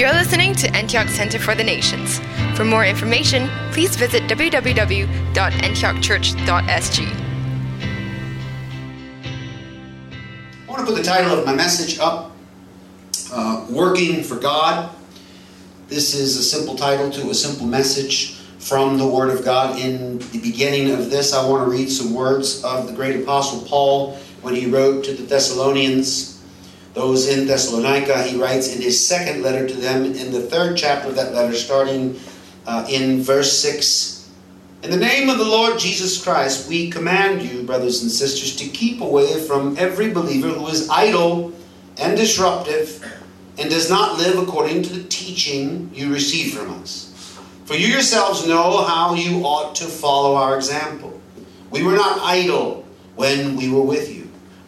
You're listening to Antioch Center for the Nations. For more information, please visit www.antiochchurch.sg. I want to put the title of my message up uh, Working for God. This is a simple title to a simple message from the Word of God. In the beginning of this, I want to read some words of the great Apostle Paul when he wrote to the Thessalonians. Those in Thessalonica, he writes in his second letter to them in the third chapter of that letter, starting uh, in verse 6. In the name of the Lord Jesus Christ, we command you, brothers and sisters, to keep away from every believer who is idle and disruptive and does not live according to the teaching you receive from us. For you yourselves know how you ought to follow our example. We were not idle when we were with you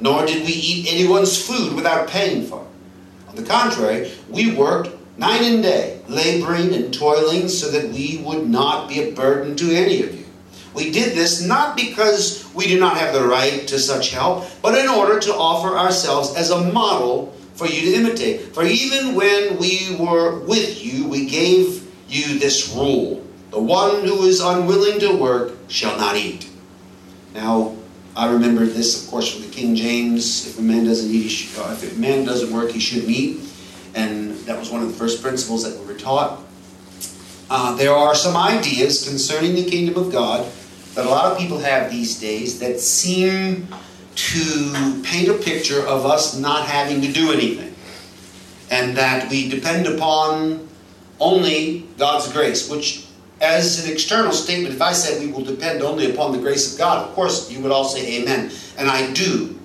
nor did we eat anyone's food without paying for it. On the contrary, we worked night and day, laboring and toiling so that we would not be a burden to any of you. We did this not because we do not have the right to such help, but in order to offer ourselves as a model for you to imitate. For even when we were with you, we gave you this rule the one who is unwilling to work shall not eat. Now, I remember this, of course, from the King James. If a man doesn't eat, should, uh, if a man doesn't work, he shouldn't eat, and that was one of the first principles that we were taught. Uh, there are some ideas concerning the kingdom of God that a lot of people have these days that seem to paint a picture of us not having to do anything, and that we depend upon only God's grace, which as an external statement, if I said we will depend only upon the grace of God, of course you would all say amen. And I do.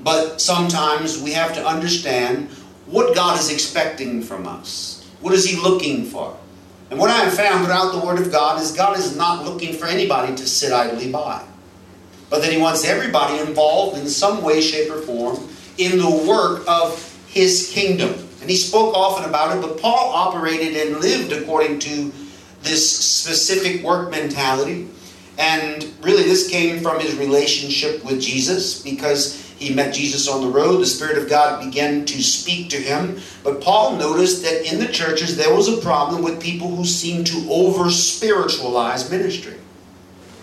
But sometimes we have to understand what God is expecting from us. What is He looking for? And what I have found throughout the Word of God is God is not looking for anybody to sit idly by, but that He wants everybody involved in some way, shape, or form in the work of His kingdom. And He spoke often about it, but Paul operated and lived according to this specific work mentality. And really, this came from his relationship with Jesus because he met Jesus on the road. The Spirit of God began to speak to him. But Paul noticed that in the churches there was a problem with people who seemed to over spiritualize ministry.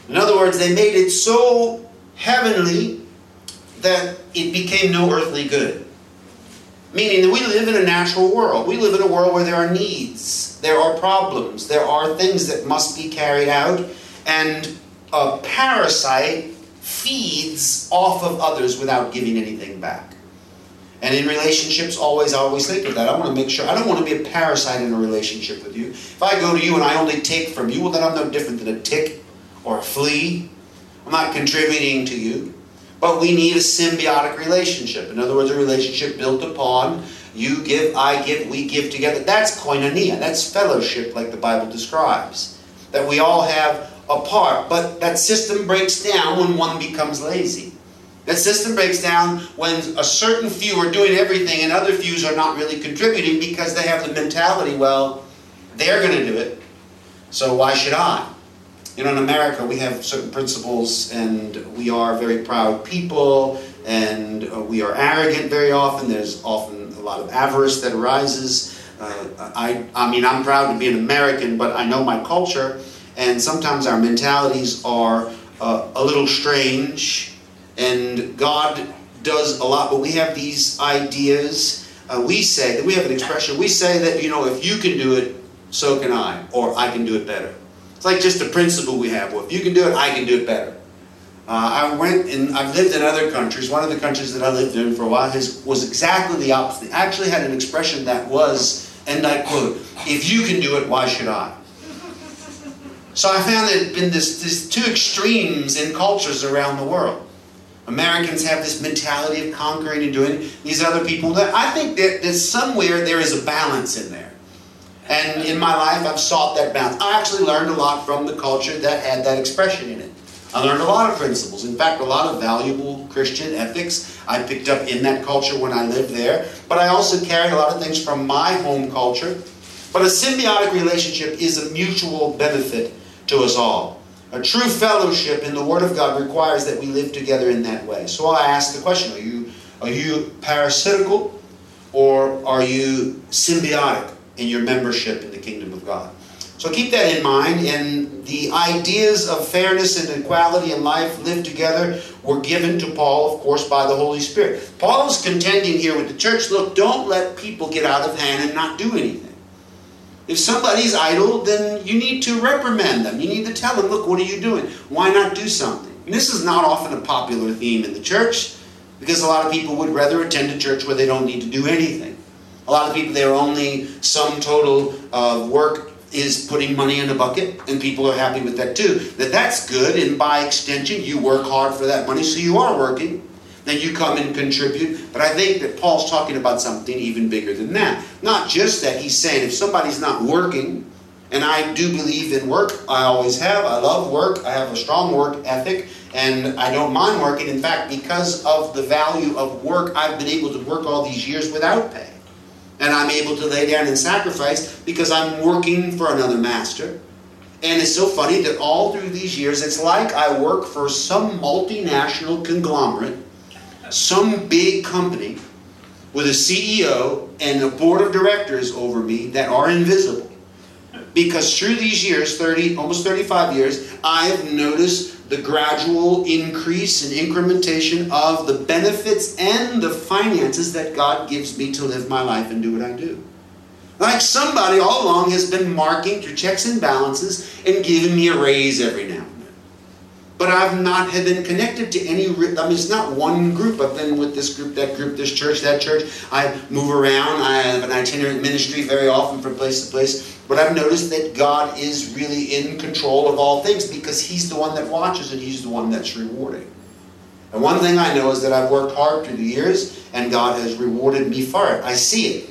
In other words, they made it so heavenly that it became no earthly good. Meaning that we live in a natural world. We live in a world where there are needs, there are problems, there are things that must be carried out, and a parasite feeds off of others without giving anything back. And in relationships, always, I always think of that. I want to make sure, I don't want to be a parasite in a relationship with you. If I go to you and I only take from you, well, then I'm no different than a tick or a flea. I'm not contributing to you. But we need a symbiotic relationship. In other words, a relationship built upon you give, I give, we give together. That's koinonia. That's fellowship, like the Bible describes. That we all have a part. But that system breaks down when one becomes lazy. That system breaks down when a certain few are doing everything and other few are not really contributing because they have the mentality, well, they're going to do it, so why should I? You know, in America, we have certain principles, and we are very proud people, and uh, we are arrogant very often. There's often a lot of avarice that arises. Uh, I, I mean, I'm proud to be an American, but I know my culture, and sometimes our mentalities are uh, a little strange, and God does a lot, but we have these ideas. Uh, we say that we have an expression. We say that you know, if you can do it, so can I, or I can do it better. It's like just a principle we have. Well, if you can do it, I can do it better. Uh, I went and I've lived in other countries. One of the countries that I lived in for a while has, was exactly the opposite. It actually had an expression that was, and I quote, if you can do it, why should I? So I found that been this, this two extremes in cultures around the world. Americans have this mentality of conquering and doing these other people. I think that, that somewhere there is a balance in there. And in my life, I've sought that balance. I actually learned a lot from the culture that had that expression in it. I learned a lot of principles. In fact, a lot of valuable Christian ethics I picked up in that culture when I lived there. But I also carried a lot of things from my home culture. But a symbiotic relationship is a mutual benefit to us all. A true fellowship in the Word of God requires that we live together in that way. So I ask the question are you, are you parasitical or are you symbiotic? In your membership in the kingdom of God. So keep that in mind. And the ideas of fairness and equality in life lived together were given to Paul, of course, by the Holy Spirit. Paul is contending here with the church look, don't let people get out of hand and not do anything. If somebody's idle, then you need to reprimand them. You need to tell them, look, what are you doing? Why not do something? And this is not often a popular theme in the church because a lot of people would rather attend a church where they don't need to do anything. A lot of people, their only sum total of work is putting money in a bucket, and people are happy with that too. That that's good, and by extension, you work hard for that money, so you are working. Then you come and contribute. But I think that Paul's talking about something even bigger than that. Not just that he's saying if somebody's not working, and I do believe in work, I always have. I love work. I have a strong work ethic, and I don't mind working. In fact, because of the value of work, I've been able to work all these years without pay. And I'm able to lay down and sacrifice because I'm working for another master. And it's so funny that all through these years, it's like I work for some multinational conglomerate, some big company with a CEO and a board of directors over me that are invisible. Because through these years, 30, almost 35 years, I have noticed the gradual increase and incrementation of the benefits and the finances that God gives me to live my life and do what I do. Like somebody all along has been marking through checks and balances and giving me a raise every now and then. But I've not had been connected to any, I mean, it's not one group. I've been with this group, that group, this church, that church. I move around. I have an itinerant ministry very often from place to place. But I've noticed that God is really in control of all things because He's the one that watches and He's the one that's rewarding. And one thing I know is that I've worked hard through the years and God has rewarded me for it. I see it.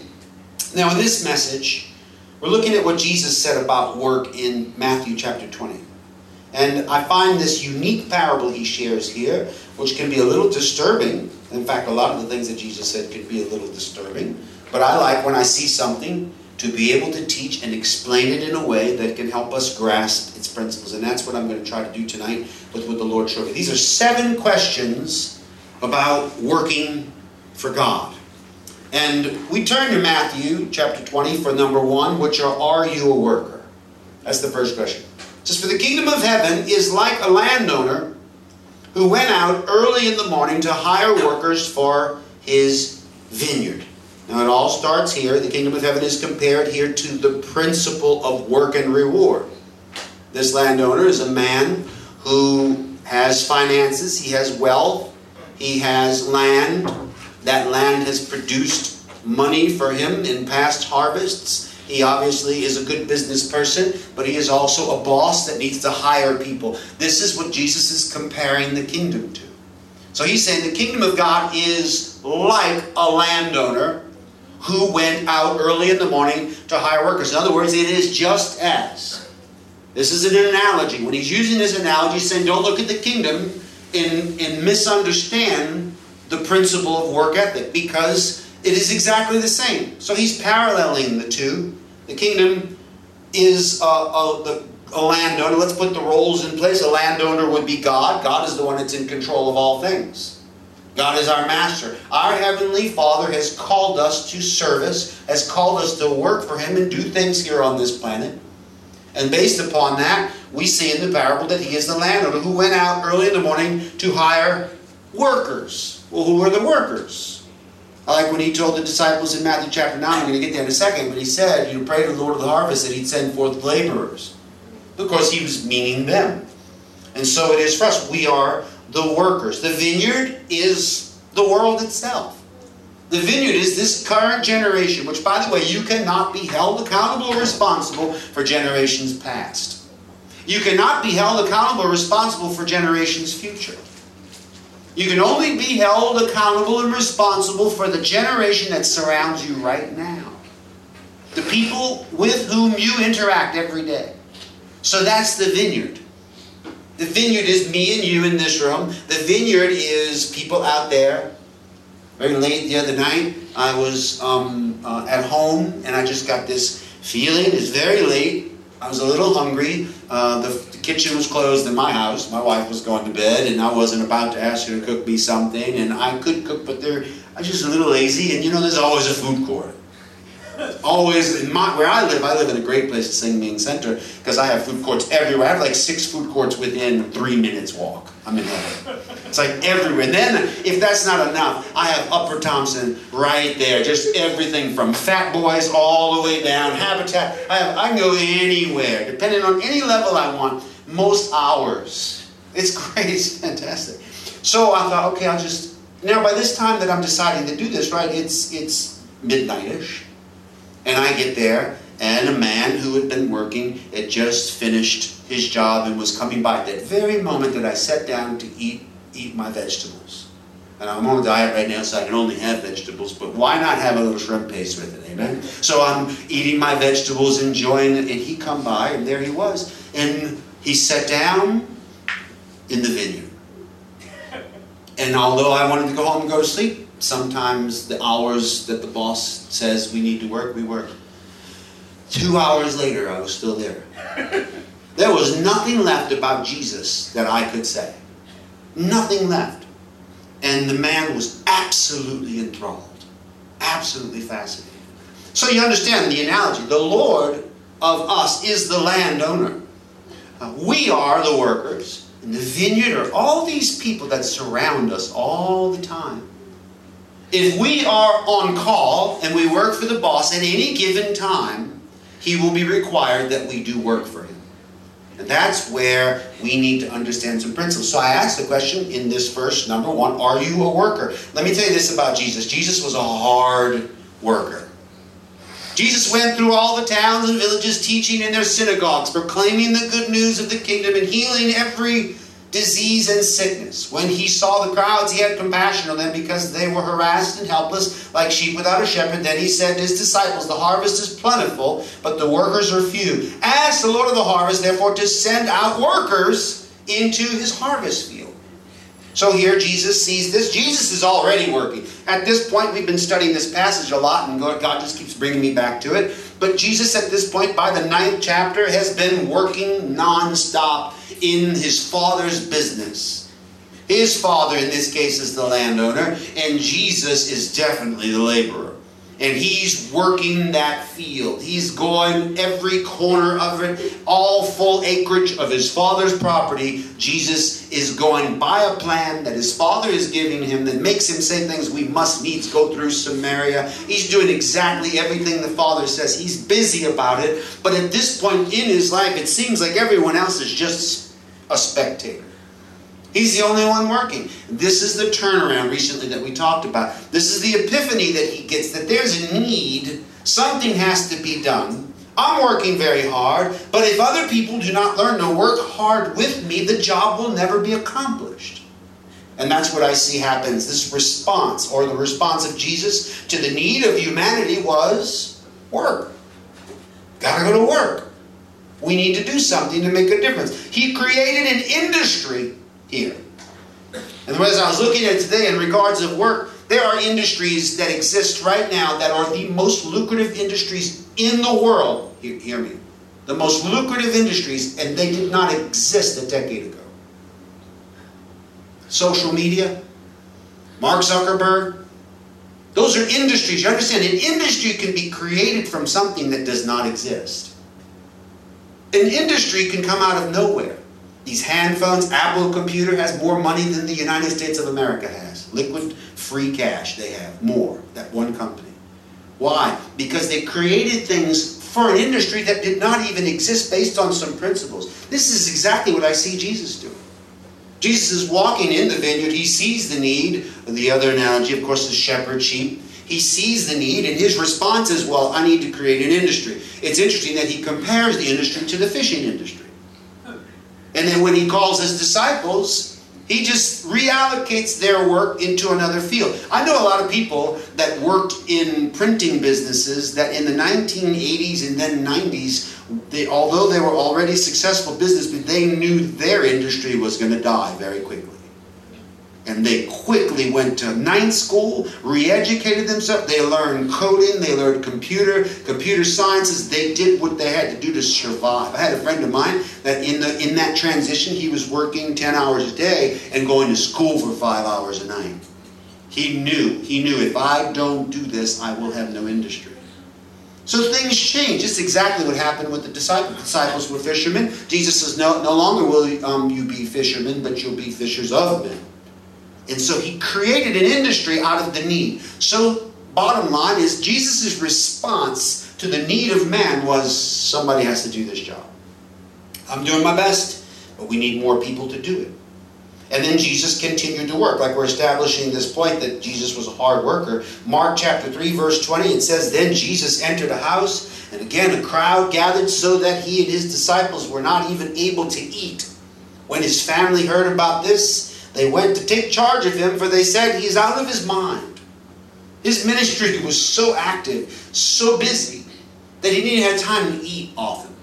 Now, in this message, we're looking at what Jesus said about work in Matthew chapter 20. And I find this unique parable he shares here, which can be a little disturbing. In fact, a lot of the things that Jesus said could be a little disturbing. But I like when I see something to be able to teach and explain it in a way that can help us grasp its principles. And that's what I'm going to try to do tonight with what the Lord showed me. These are seven questions about working for God. And we turn to Matthew chapter 20 for number one, which are Are you a worker? That's the first question. It says, For the kingdom of heaven is like a landowner who went out early in the morning to hire workers for his vineyard. Now it all starts here. The kingdom of heaven is compared here to the principle of work and reward. This landowner is a man who has finances, he has wealth, he has land. That land has produced money for him in past harvests. He obviously is a good business person, but he is also a boss that needs to hire people. This is what Jesus is comparing the kingdom to. So he's saying the kingdom of God is like a landowner who went out early in the morning to hire workers. In other words, it is just as. This is an analogy. When he's using this analogy, he's saying don't look at the kingdom and, and misunderstand the principle of work ethic because it is exactly the same. So he's paralleling the two. The kingdom is a, a, a landowner. Let's put the roles in place. A landowner would be God. God is the one that's in control of all things. God is our master. Our Heavenly Father has called us to service, has called us to work for Him and do things here on this planet. And based upon that, we see in the parable that He is the landowner who went out early in the morning to hire workers. Well, who are the workers? I like when He told the disciples in Matthew chapter 9, I'm going to get there in a second, but He said, You pray to the Lord of the harvest that He'd send forth laborers. Of course, He was meaning them. And so it is for us. We are the workers. The vineyard is the world itself. The vineyard is this current generation, which, by the way, you cannot be held accountable or responsible for generations past. You cannot be held accountable or responsible for generations future. You can only be held accountable and responsible for the generation that surrounds you right now. The people with whom you interact every day. So that's the vineyard. The vineyard is me and you in this room. The vineyard is people out there. Very late the other night, I was um, uh, at home and I just got this feeling. It's very late. I was a little hungry. Uh, the, the, kitchen was closed in my house. My wife was going to bed, and I wasn't about to ask her to cook me something. And I could cook, but there, I was just a little lazy. And you know, there's always a food court. Always in my where I live. I live in a great place, Sin Ming Center, because I have food courts everywhere. I have like six food courts within three minutes walk. I'm in heaven. It's like everywhere. And then, if that's not enough, I have Upper Thomson right there. Just everything from Fat Boys all the way down, Habitat. I have I can go anywhere, depending on any level I want. Most hours. It's great. It's fantastic. So I thought, okay, I'll just now by this time that I'm deciding to do this, right? It's it's midnightish, and I get there, and a man who had been working had just finished his job and was coming by that very moment that I sat down to eat eat my vegetables. And I'm on a diet right now, so I can only have vegetables, but why not have a little shrimp paste with it, amen? So I'm eating my vegetables, enjoying it, and he come by, and there he was. And he sat down in the vineyard. And although I wanted to go home and go to sleep, sometimes the hours that the boss says we need to work, we work. Two hours later, I was still there. There was nothing left about Jesus that I could say. Nothing left. And the man was absolutely enthralled, absolutely fascinated. So you understand the analogy. The Lord of us is the landowner. Uh, we are the workers. And the vineyard are all these people that surround us all the time. If we are on call and we work for the boss at any given time, he will be required that we do work for him. And that's where we need to understand some principles. So I asked the question in this verse, number one, are you a worker? Let me tell you this about Jesus. Jesus was a hard worker. Jesus went through all the towns and villages teaching in their synagogues, proclaiming the good news of the kingdom and healing every disease and sickness. When he saw the crowds, he had compassion on them because they were harassed and helpless, like sheep without a shepherd. Then he said to his disciples, The harvest is plentiful, but the workers are few. Ask the Lord of the harvest, therefore, to send out workers into his harvest field. So here Jesus sees this. Jesus is already working. At this point, we've been studying this passage a lot, and God just keeps bringing me back to it. But Jesus, at this point, by the ninth chapter, has been working nonstop in his Father's business. His Father, in this case, is the landowner, and Jesus is definitely the laborer. And he's working that field. He's going every corner of it, all full acreage of his father's property. Jesus is going by a plan that his father is giving him that makes him say things we must needs go through Samaria. He's doing exactly everything the father says. He's busy about it. But at this point in his life, it seems like everyone else is just a spectator. He's the only one working. This is the turnaround recently that we talked about. This is the epiphany that he gets that there's a need, something has to be done. I'm working very hard, but if other people do not learn to work hard with me, the job will never be accomplished. And that's what I see happens. This response, or the response of Jesus to the need of humanity, was work. Gotta go to work. We need to do something to make a difference. He created an industry here. And as I was looking at today in regards of work, there are industries that exist right now that are the most lucrative industries in the world. Hear, hear me. The most lucrative industries, and they did not exist a decade ago. Social media, Mark Zuckerberg, those are industries. You understand? An industry can be created from something that does not exist. An industry can come out of nowhere. These handphones, Apple computer has more money than the United States of America has. Liquid free cash, they have more, that one company. Why? Because they created things for an industry that did not even exist based on some principles. This is exactly what I see Jesus doing. Jesus is walking in the vineyard. He sees the need. The other analogy, of course, is shepherd sheep. He sees the need, and his response is, Well, I need to create an industry. It's interesting that he compares the industry to the fishing industry. And then when he calls his disciples, he just reallocates their work into another field. I know a lot of people that worked in printing businesses that in the 1980s and then 90s, they, although they were already successful businessmen, they knew their industry was going to die very quickly. And they quickly went to ninth school, re-educated themselves. They learned coding, they learned computer, computer sciences. They did what they had to do to survive. I had a friend of mine that in the in that transition, he was working 10 hours a day and going to school for five hours a night. He knew, he knew if I don't do this, I will have no industry. So things change. It's exactly what happened with the disciples. Disciples were fishermen. Jesus says, no, no longer will um, you be fishermen, but you'll be fishers of men. And so he created an industry out of the need. So, bottom line is, Jesus' response to the need of man was somebody has to do this job. I'm doing my best, but we need more people to do it. And then Jesus continued to work, like we're establishing this point that Jesus was a hard worker. Mark chapter 3, verse 20, it says, Then Jesus entered a house, and again a crowd gathered so that he and his disciples were not even able to eat. When his family heard about this, they went to take charge of him, for they said, He's out of his mind. His ministry was so active, so busy, that he didn't have time to eat often.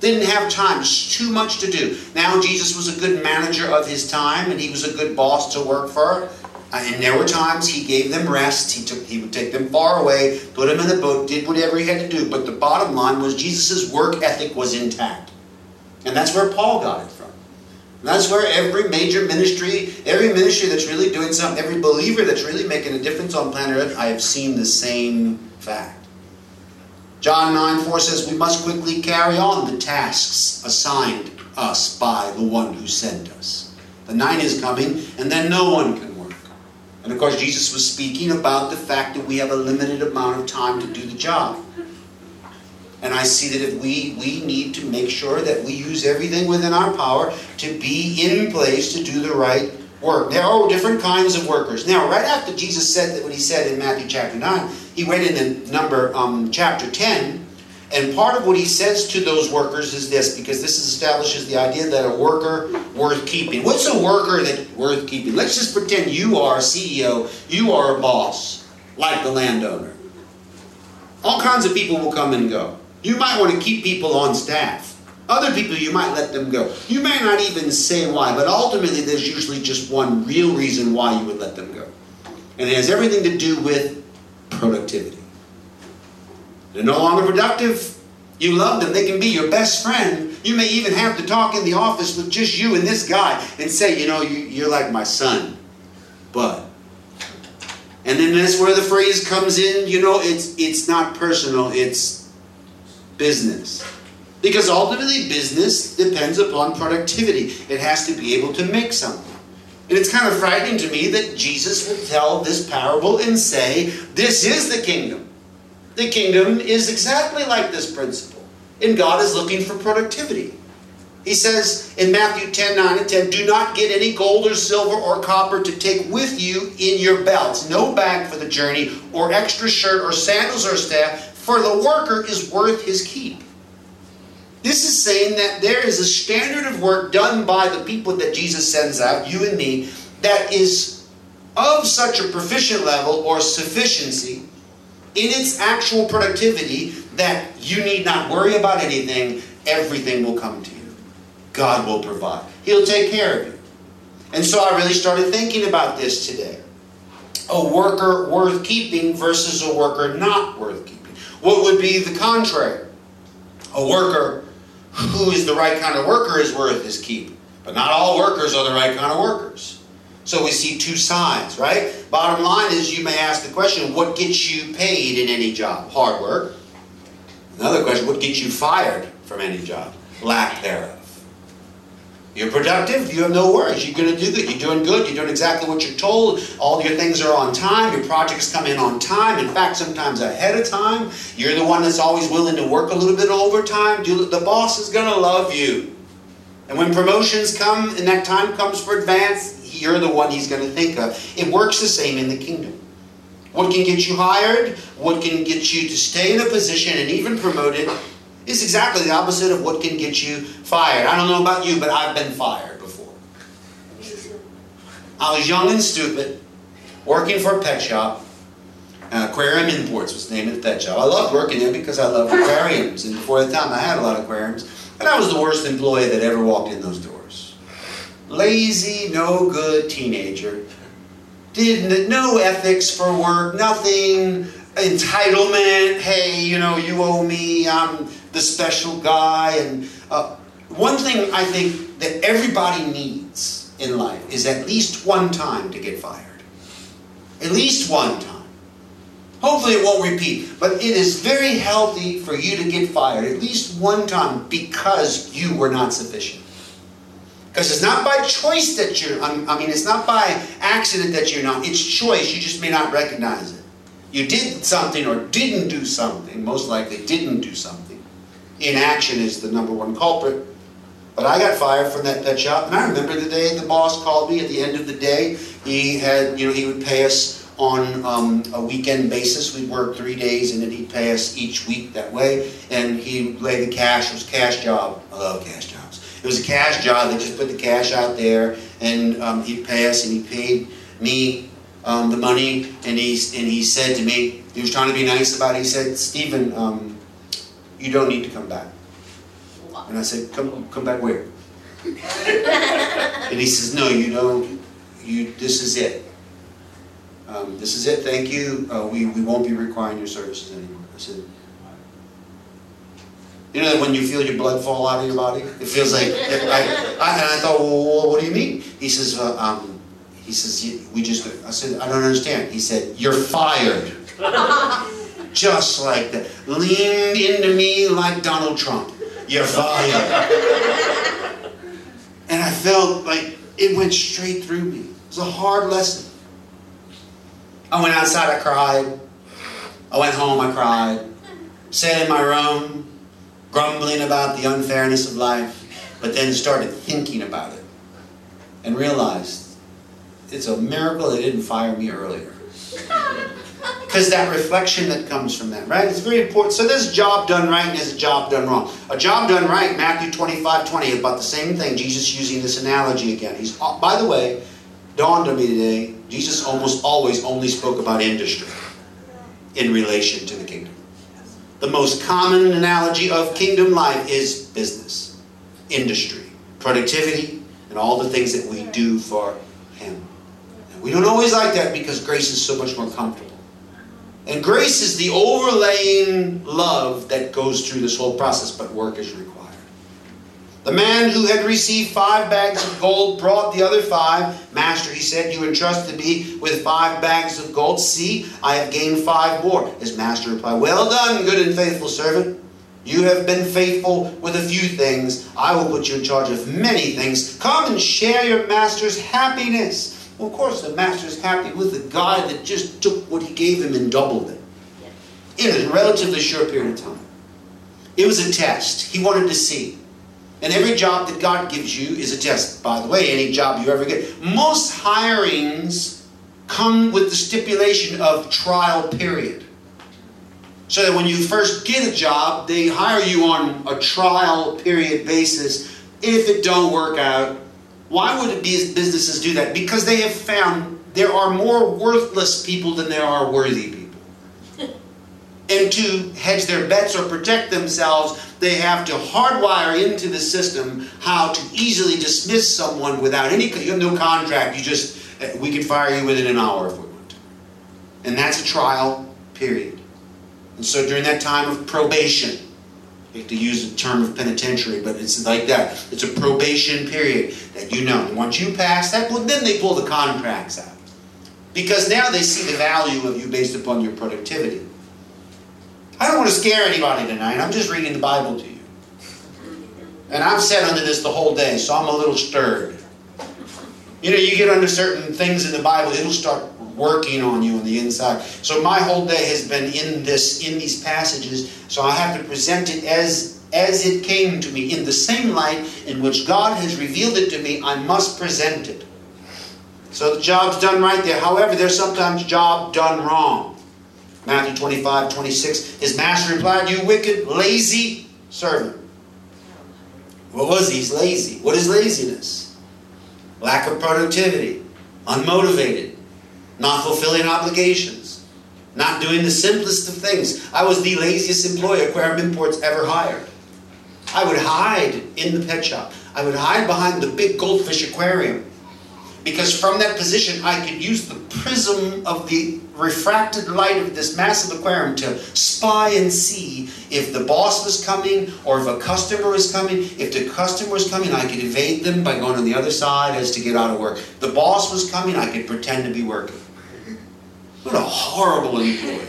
Didn't have time, too much to do. Now, Jesus was a good manager of his time, and he was a good boss to work for. Uh, and there were times he gave them rest. He took, he would take them far away, put them in a boat, did whatever he had to do. But the bottom line was Jesus' work ethic was intact, and that's where Paul got it from. That's where every major ministry, every ministry that's really doing something, every believer that's really making a difference on planet Earth, I have seen the same fact. John 9 4 says, We must quickly carry on the tasks assigned us by the one who sent us. The night is coming, and then no one can work. And of course, Jesus was speaking about the fact that we have a limited amount of time to do the job. And I see that if we, we need to make sure that we use everything within our power to be in place to do the right work. There are different kinds of workers. Now, right after Jesus said that what he said in Matthew chapter 9, he went into number um, chapter 10, and part of what he says to those workers is this, because this establishes the idea that a worker worth keeping. What's a worker that worth keeping? Let's just pretend you are a CEO, you are a boss, like the landowner. All kinds of people will come and go. You might want to keep people on staff. Other people, you might let them go. You may not even say why, but ultimately, there's usually just one real reason why you would let them go. And it has everything to do with productivity. They're no longer productive. You love them. They can be your best friend. You may even have to talk in the office with just you and this guy and say, you know, you, are like my son. But. And then that's where the phrase comes in, you know, it's it's not personal, it's business. Because ultimately, business depends upon productivity. It has to be able to make something. And it's kind of frightening to me that Jesus will tell this parable and say, This is the kingdom. The kingdom is exactly like this principle. And God is looking for productivity. He says in Matthew 10 9 and 10, Do not get any gold or silver or copper to take with you in your belts, no bag for the journey, or extra shirt, or sandals or staff, for the worker is worth his keep. This is saying that there is a standard of work done by the people that Jesus sends out, you and me, that is of such a proficient level or sufficiency in its actual productivity that you need not worry about anything. Everything will come to you. God will provide. He'll take care of you. And so I really started thinking about this today. A worker worth keeping versus a worker not worth keeping. What would be the contrary? A worker who is the right kind of worker is worth his keep. But not all workers are the right kind of workers. So we see two sides, right? Bottom line is you may ask the question, what gets you paid in any job? Hard work. Another question, what gets you fired from any job? Lack thereof. You're productive, you have no worries. You're going to do good. You're doing good. You're doing exactly what you're told. All your things are on time. Your projects come in on time. In fact, sometimes ahead of time. You're the one that's always willing to work a little bit overtime. The boss is going to love you. And when promotions come and that time comes for advance, you're the one he's going to think of. It works the same in the kingdom. What can get you hired, what can get you to stay in a position and even promoted is exactly the opposite of what can get you fired. I don't know about you, but I've been fired before. I was young and stupid, working for a pet shop. Uh, aquarium Imports was the name of the pet shop. I loved working there because I loved aquariums, and before the time I had a lot of aquariums. And I was the worst employee that ever walked in those doors. Lazy, no good teenager. Did no ethics for work, nothing entitlement. Hey, you know, you owe me. I'm the special guy. And uh, one thing I think that everybody needs in life is at least one time to get fired. At least one time. Hopefully it won't repeat. But it is very healthy for you to get fired at least one time because you were not sufficient. Because it's not by choice that you're, I mean, it's not by accident that you're not. It's choice. You just may not recognize it. You did something or didn't do something, most likely didn't do something. Inaction is the number one culprit. But I got fired from that pet shop, and I remember the day the boss called me at the end of the day. He had, you know, he would pay us on um, a weekend basis. We'd work three days, and then he'd pay us each week that way. And he'd lay the cash. It was a cash job. I love cash jobs. It was a cash job. They just put the cash out there, and um, he'd pay us, and he paid me um, the money. And he and he said to me, he was trying to be nice about it. He said, Stephen, um, you don't need to come back. And I said, come, come back where? and he says, no, you don't. You, this is it. Um, this is it. Thank you. Uh, we, we won't be requiring your services anymore. I said, you know when you feel your blood fall out of your body? It feels like, I, I, and I thought, well, what do you mean? He says, uh, um, he says, we just, I said, I don't understand. He said, you're fired. just like that. Leaned into me like Donald Trump. You're fired. and I felt like it went straight through me. It was a hard lesson. I went outside, I cried. I went home, I cried. Sat in my room, grumbling about the unfairness of life, but then started thinking about it and realized it's a miracle they didn't fire me earlier. Because that reflection that comes from that, right? It's very important. So there's a job done right and there's a job done wrong. A job done right, Matthew 25, 20, about the same thing. Jesus using this analogy again. He's, uh, by the way, dawned on me today, Jesus almost always only spoke about industry in relation to the kingdom. The most common analogy of kingdom life is business, industry, productivity, and all the things that we do for Him. And we don't always like that because grace is so much more comfortable. And grace is the overlaying love that goes through this whole process, but work is required. The man who had received five bags of gold brought the other five. Master, he said, you entrusted me with five bags of gold. See, I have gained five more. His master replied, Well done, good and faithful servant. You have been faithful with a few things. I will put you in charge of many things. Come and share your master's happiness. Well, of course, the master is happy with the guy that just took what he gave him and doubled it in a relatively short period of time. It was a test. He wanted to see. And every job that God gives you is a test. By the way, any job you ever get. Most hirings come with the stipulation of trial period. So that when you first get a job, they hire you on a trial period basis. If it don't work out, why would businesses do that? Because they have found there are more worthless people than there are worthy people. and to hedge their bets or protect themselves, they have to hardwire into the system how to easily dismiss someone without any you have no contract. You just uh, we can fire you within an hour if we want to. And that's a trial period. And so during that time of probation, to use the term of penitentiary, but it's like that. It's a probation period that you know. Once you pass that, well, then they pull the contracts out. Because now they see the value of you based upon your productivity. I don't want to scare anybody tonight. I'm just reading the Bible to you. And I've sat under this the whole day, so I'm a little stirred. You know, you get under certain things in the Bible, it'll start working on you on the inside. So my whole day has been in this, in these passages. So I have to present it as as it came to me in the same light in which God has revealed it to me. I must present it. So the job's done right there. However, there's sometimes job done wrong. Matthew 25, 26. His master replied, You wicked, lazy servant. What was he? He's lazy. What is laziness? Lack of productivity, unmotivated, not fulfilling obligations, not doing the simplest of things. I was the laziest employee Aquarium Imports ever hired. I would hide in the pet shop. I would hide behind the big goldfish aquarium because from that position I could use the prism of the refracted light of this massive aquarium to spy and see if the boss was coming or if a customer was coming. If the customer was coming, I could evade them by going on the other side as to get out of work. The boss was coming, I could pretend to be working. What a horrible employee.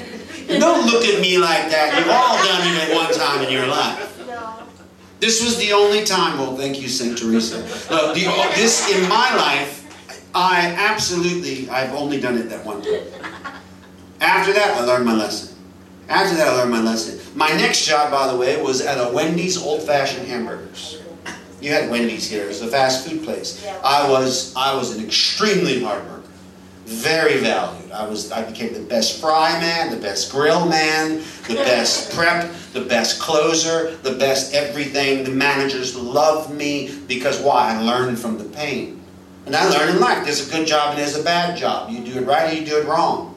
Don't look at me like that. You've all done it at one time in your life. This was the only time. Well, thank you, Saint Teresa. Look, the, oh, this in my life, I absolutely, I've only done it that one time. After that, I learned my lesson. After that, I learned my lesson. My next job, by the way, was at a Wendy's old-fashioned hamburgers. You had Wendy's here. It was a fast food place. I was, I was an extremely hard worker very valued. I was I became the best fry man, the best grill man, the best prep, the best closer, the best everything. The managers loved me because why? I learned from the pain. And I learned in life there's a good job and there's a bad job. You do it right or you do it wrong.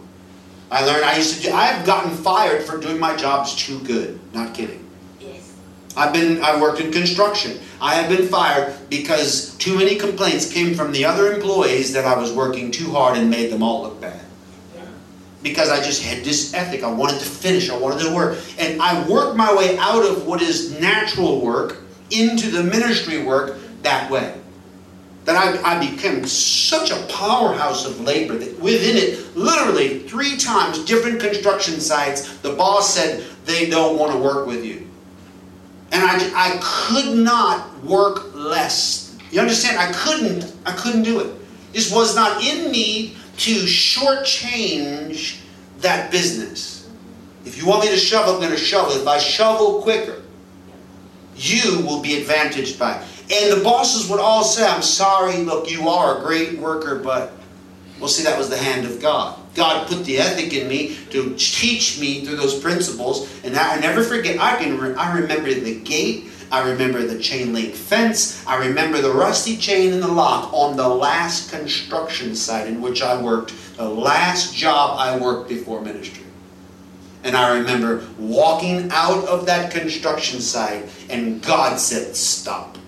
I learned I used to do I've gotten fired for doing my jobs too good. Not kidding. Yes. I've been I've worked in construction. I have been fired because too many complaints came from the other employees that I was working too hard and made them all look bad. Because I just had this ethic. I wanted to finish. I wanted to work. And I worked my way out of what is natural work into the ministry work that way. That I, I became such a powerhouse of labor that within it, literally three times, different construction sites, the boss said they don't want to work with you. And I, I could not work less. You understand? I couldn't. I couldn't do it. This was not in me to shortchange that business. If you want me to shovel, I'm going to shovel. If I shovel quicker, you will be advantaged by it. And the bosses would all say, I'm sorry, look, you are a great worker, but well, see, that was the hand of God. God put the ethic in me to teach me through those principles. And I, never forget, I can re- I remember the gate, I remember the chain link fence, I remember the rusty chain in the lock on the last construction site in which I worked, the last job I worked before ministry. And I remember walking out of that construction site, and God said, Stop,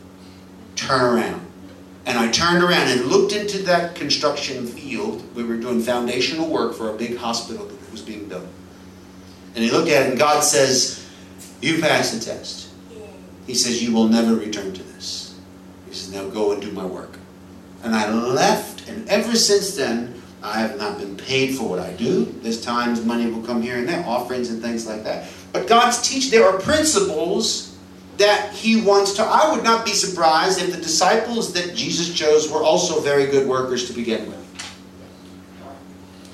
turn around. And I turned around and looked into that construction field. We were doing foundational work for a big hospital that was being built. And he looked at it, and God says, You passed the test. He says, You will never return to this. He says, Now go and do my work. And I left, and ever since then, I have not been paid for what I do. There's times money will come here and there, offerings and things like that. But God's teach there are principles that he wants to. I would not be surprised if the disciples that Jesus chose were also very good workers to begin with.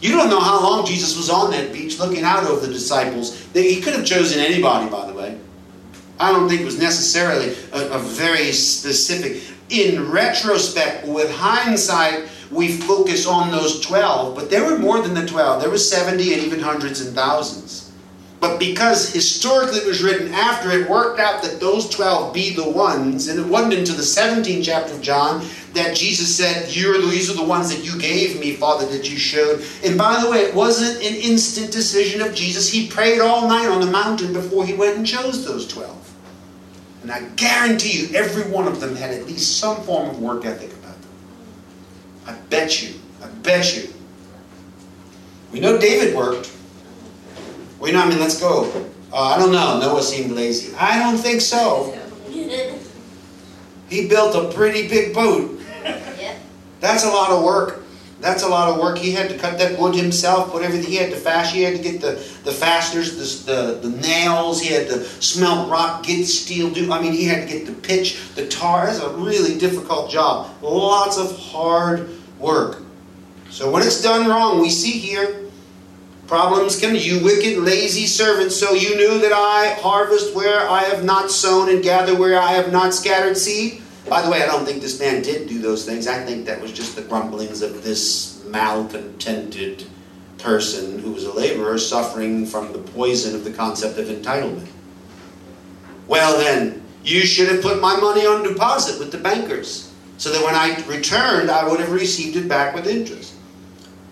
You don't know how long Jesus was on that beach looking out over the disciples. He could have chosen anybody, by the way. I don't think it was necessarily a, a very specific. In retrospect, with hindsight, we focus on those 12, but there were more than the 12. There were 70 and even hundreds and thousands. But because historically it was written after, it worked out that those 12 be the ones. And it wasn't until the 17th chapter of John that Jesus said, You're, These are the ones that you gave me, Father, that you showed. And by the way, it wasn't an instant decision of Jesus. He prayed all night on the mountain before he went and chose those 12. And I guarantee you, every one of them had at least some form of work ethic about them. I bet you. I bet you. We know David worked. Well, you know, I mean, let's go. Uh, I don't know. Noah seemed lazy. I don't think so. He built a pretty big boat. That's a lot of work. That's a lot of work. He had to cut that wood himself, put everything. He had to fashion. He had to get the, the fasteners, the, the, the nails. He had to smelt rock, get steel. Do I mean, he had to get the pitch, the tar. That's a really difficult job. Lots of hard work. So when it's done wrong, we see here Problems come, you wicked, lazy servants. So you knew that I harvest where I have not sown and gather where I have not scattered seed? By the way, I don't think this man did do those things. I think that was just the grumblings of this malcontented person who was a laborer suffering from the poison of the concept of entitlement. Well, then, you should have put my money on deposit with the bankers so that when I returned, I would have received it back with interest.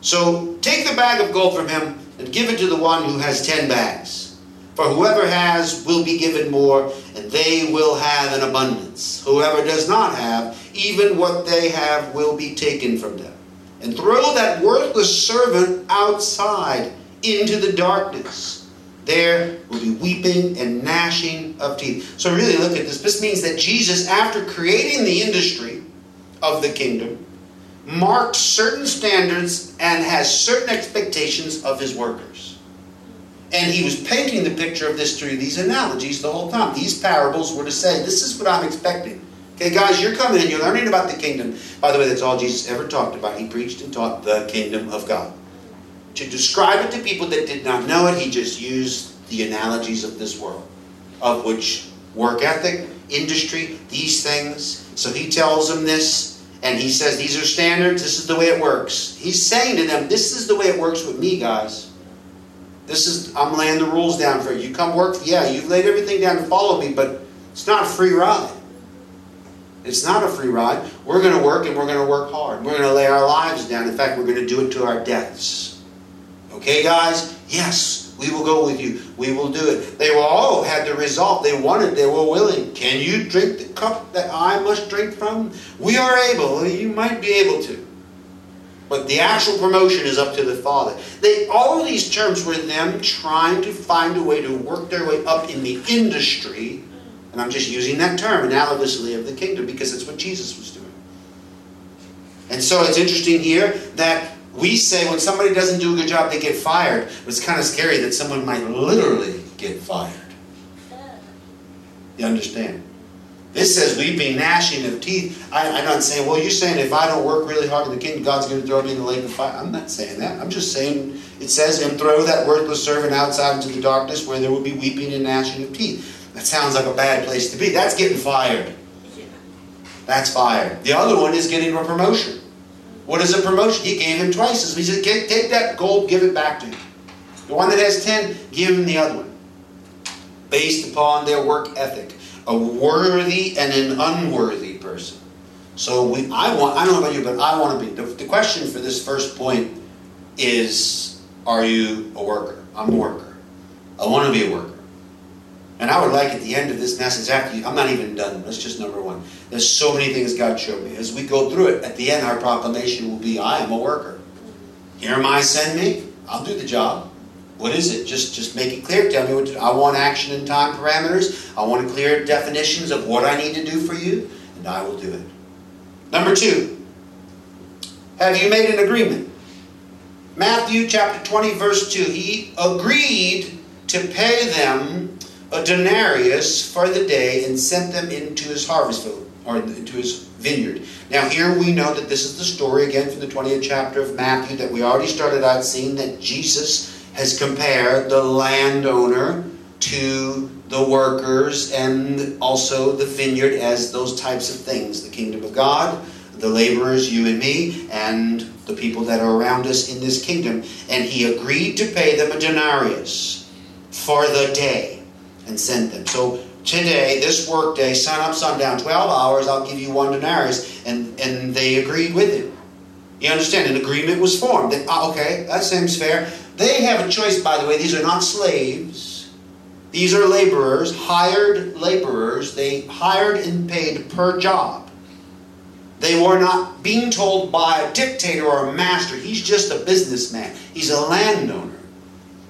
So take the bag of gold from him and give it to the one who has ten bags. For whoever has will be given more, and they will have an abundance. Whoever does not have, even what they have will be taken from them. And throw that worthless servant outside into the darkness. There will be weeping and gnashing of teeth. So, really, look at this. This means that Jesus, after creating the industry of the kingdom, marked certain standards and has certain expectations of his workers. And he was painting the picture of this through these analogies the whole time. These parables were to say, this is what I'm expecting. Okay, guys, you're coming and you're learning about the kingdom. By the way, that's all Jesus ever talked about. He preached and taught the kingdom of God. To describe it to people that did not know it, he just used the analogies of this world, of which work ethic, industry, these things. So he tells them this, and he says, These are standards, this is the way it works. He's saying to them, This is the way it works with me, guys. This is, I'm laying the rules down for you. You come work, yeah, you've laid everything down to follow me, but it's not a free ride. It's not a free ride. We're going to work and we're going to work hard. We're going to lay our lives down. In fact, we're going to do it to our deaths. Okay, guys? Yes, we will go with you. We will do it. They all had the result They wanted, they were willing. Can you drink the cup that I must drink from? We are able. You might be able to. But the actual promotion is up to the Father. They all these terms were them trying to find a way to work their way up in the industry. And I'm just using that term analogously of the kingdom because it's what Jesus was doing. And so it's interesting here that we say when somebody doesn't do a good job, they get fired. But it's kind of scary that someone might literally get fired. You understand? This says weeping, gnashing of teeth. I, am not saying, well, you're saying if I don't work really hard in the kingdom, God's going to throw me in the lake of fire. I'm not saying that. I'm just saying it says, and throw that worthless servant outside into the darkness where there will be weeping and gnashing of teeth. That sounds like a bad place to be. That's getting fired. That's fired. The other one is getting a promotion. What is a promotion? He gave him twice. He said, take that gold, give it back to him. The one that has ten, give him the other one. Based upon their work ethic a worthy and an unworthy person. So we, I want, I don't know about you, but I want to be. The, the question for this first point is, are you a worker? I'm a worker. I want to be a worker. And I would like at the end of this message, after you, I'm not even done. That's just number one. There's so many things God showed me. As we go through it, at the end, our proclamation will be, I am a worker. Here am I, send me. I'll do the job. What is it? Just just make it clear. Tell me what to, I want action and time parameters. I want clear definitions of what I need to do for you, and I will do it. Number two, have you made an agreement? Matthew chapter 20, verse 2. He agreed to pay them a denarius for the day and sent them into his harvest field, or into his vineyard. Now, here we know that this is the story again from the 20th chapter of Matthew that we already started out seeing that Jesus has compared the landowner to the workers and also the vineyard as those types of things the kingdom of God, the laborers, you and me, and the people that are around us in this kingdom. And he agreed to pay them a denarius for the day and sent them. So today, this workday, sun up, sundown, 12 hours, I'll give you one denarius. And, and they agreed with him. You understand? An agreement was formed. That, ah, okay, that seems fair. They have a choice, by the way. These are not slaves. These are laborers, hired laborers. They hired and paid per job. They were not being told by a dictator or a master. He's just a businessman. He's a landowner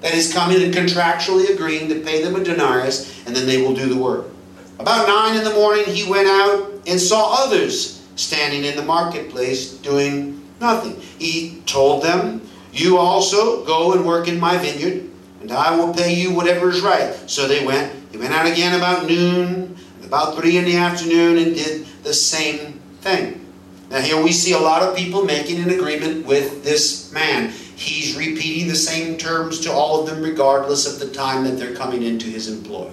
that is coming and contractually agreeing to pay them a denarius, and then they will do the work. About nine in the morning, he went out and saw others standing in the marketplace doing nothing. He told them you also go and work in my vineyard, and I will pay you whatever is right. So they went. He went out again about noon, about three in the afternoon, and did the same thing. Now, here we see a lot of people making an agreement with this man. He's repeating the same terms to all of them, regardless of the time that they're coming into his employ.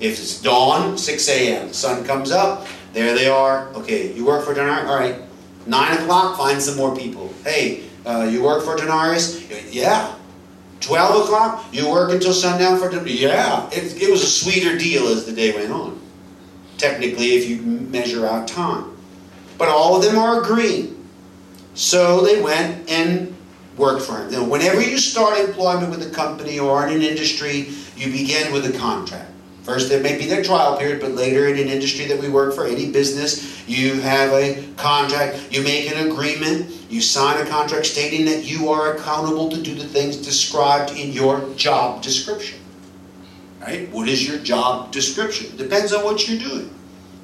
If it's dawn, 6 a.m., sun comes up, there they are. Okay, you work for dinner? All right. 9 o'clock, find some more people. Hey, uh, you work for denarius? Yeah. 12 o'clock? You work until sundown for denarius? Yeah. It, it was a sweeter deal as the day went on. Technically, if you measure out time. But all of them are agreeing. So they went and worked for him. Whenever you start employment with a company or in an industry, you begin with a contract. First, there may be their trial period, but later in an industry that we work for, any business, you have a contract, you make an agreement, you sign a contract stating that you are accountable to do the things described in your job description. Right? What is your job description? Depends on what you're doing.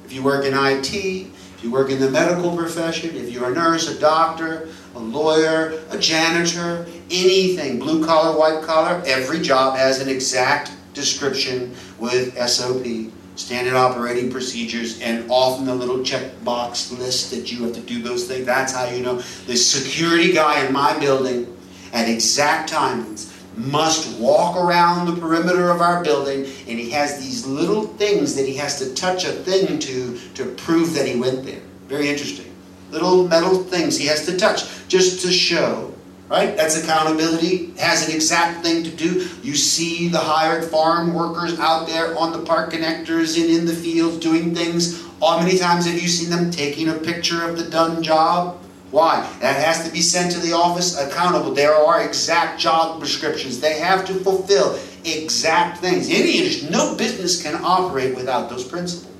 If you work in IT, if you work in the medical profession, if you're a nurse, a doctor, a lawyer, a janitor, anything, blue collar, white collar, every job has an exact description with SOP, standard operating procedures, and often the little checkbox list that you have to do those things. That's how you know. The security guy in my building at exact timings must walk around the perimeter of our building and he has these little things that he has to touch a thing to to prove that he went there. Very interesting. Little metal things he has to touch just to show right? That's accountability. Has an exact thing to do. You see the hired farm workers out there on the park connectors and in the fields doing things. How many times have you seen them taking a picture of the done job? Why? That has to be sent to the office accountable. There are exact job prescriptions. They have to fulfill exact things. Any no business can operate without those principles.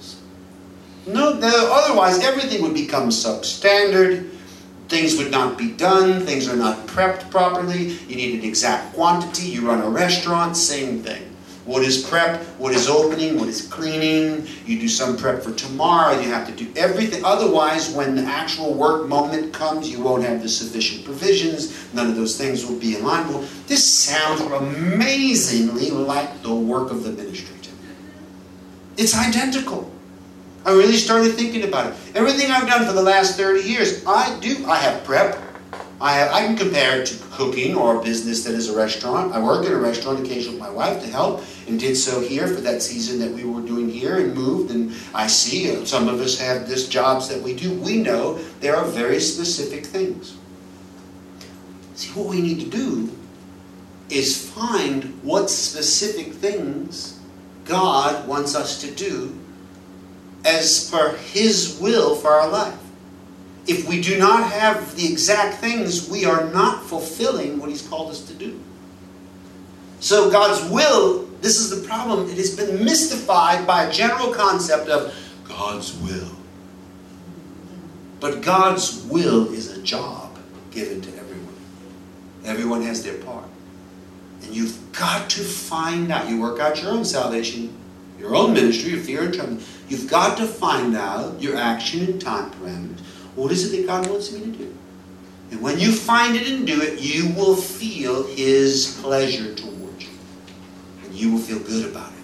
No, otherwise everything would become substandard Things would not be done, things are not prepped properly, you need an exact quantity, you run a restaurant, same thing. What is prep? What is opening? What is cleaning? You do some prep for tomorrow. You have to do everything. Otherwise, when the actual work moment comes, you won't have the sufficient provisions. None of those things will be in line. Well, this sounds amazingly like the work of the ministry to me. It's identical. I really started thinking about it. Everything I've done for the last 30 years, I do. I have prep. I, have, I can compare it to cooking or a business that is a restaurant. I work in a restaurant occasionally with my wife to help and did so here for that season that we were doing here and moved. And I see uh, some of us have this jobs that we do. We know there are very specific things. See, what we need to do is find what specific things God wants us to do as per His will for our life. If we do not have the exact things, we are not fulfilling what He's called us to do. So, God's will, this is the problem, it has been mystified by a general concept of God's will. But God's will is a job given to everyone. Everyone has their part. And you've got to find out. You work out your own salvation, your own ministry, your fear and trembling. You've got to find out your action and time parameters. What is it that God wants me to do? And when you find it and do it, you will feel His pleasure towards you. And you will feel good about it.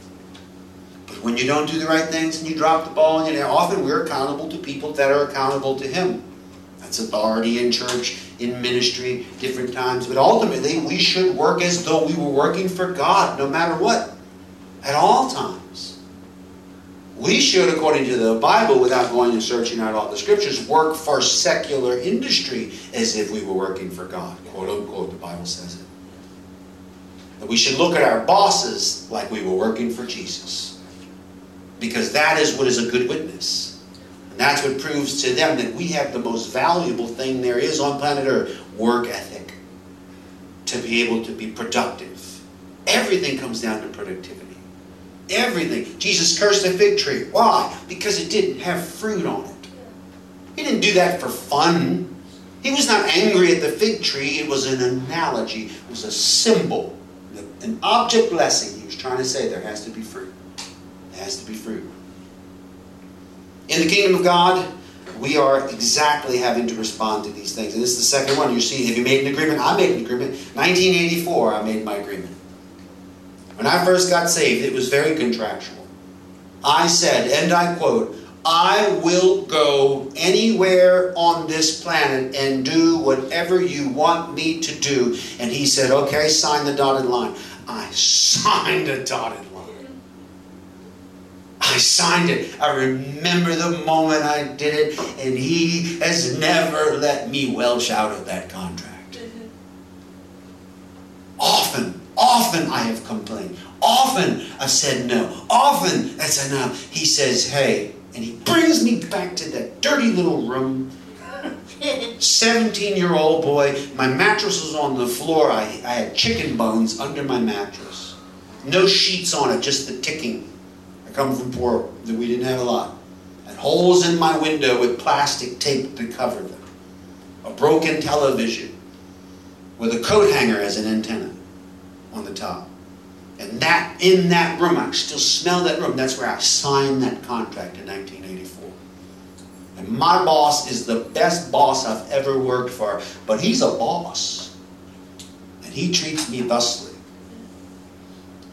But when you don't do the right things and you drop the ball, and you know, often we're accountable to people that are accountable to Him. That's authority in church, in ministry, different times. But ultimately, we should work as though we were working for God, no matter what, at all times. We should, according to the Bible, without going and searching out all the scriptures, work for secular industry as if we were working for God. Quote unquote, the Bible says it. That we should look at our bosses like we were working for Jesus. Because that is what is a good witness. And that's what proves to them that we have the most valuable thing there is on planet Earth work ethic. To be able to be productive. Everything comes down to productivity. Everything. Jesus cursed the fig tree. Why? Because it didn't have fruit on it. He didn't do that for fun. He was not angry at the fig tree. It was an analogy. It was a symbol, an object lesson. He was trying to say there has to be fruit. There has to be fruit. In the kingdom of God, we are exactly having to respond to these things. And this is the second one. You see, have you made an agreement? I made an agreement. 1984, I made my agreement. When I first got saved, it was very contractual. I said, and I quote, I will go anywhere on this planet and do whatever you want me to do. And he said, okay, sign the dotted line. I signed a dotted line. I signed it. I remember the moment I did it, and he has never let me welch out of that contract. Mm-hmm. Often Often I have complained. Often I've said no. Often that's enough. He says, hey, and he brings me back to that dirty little room. 17 year old boy. My mattress was on the floor. I, I had chicken bones under my mattress. No sheets on it, just the ticking. I come from poor, we didn't have a lot. And holes in my window with plastic tape to cover them. A broken television with a coat hanger as an antenna on the top. And that in that room, I still smell that room. That's where I signed that contract in 1984. And my boss is the best boss I've ever worked for, but he's a boss. And he treats me thusly.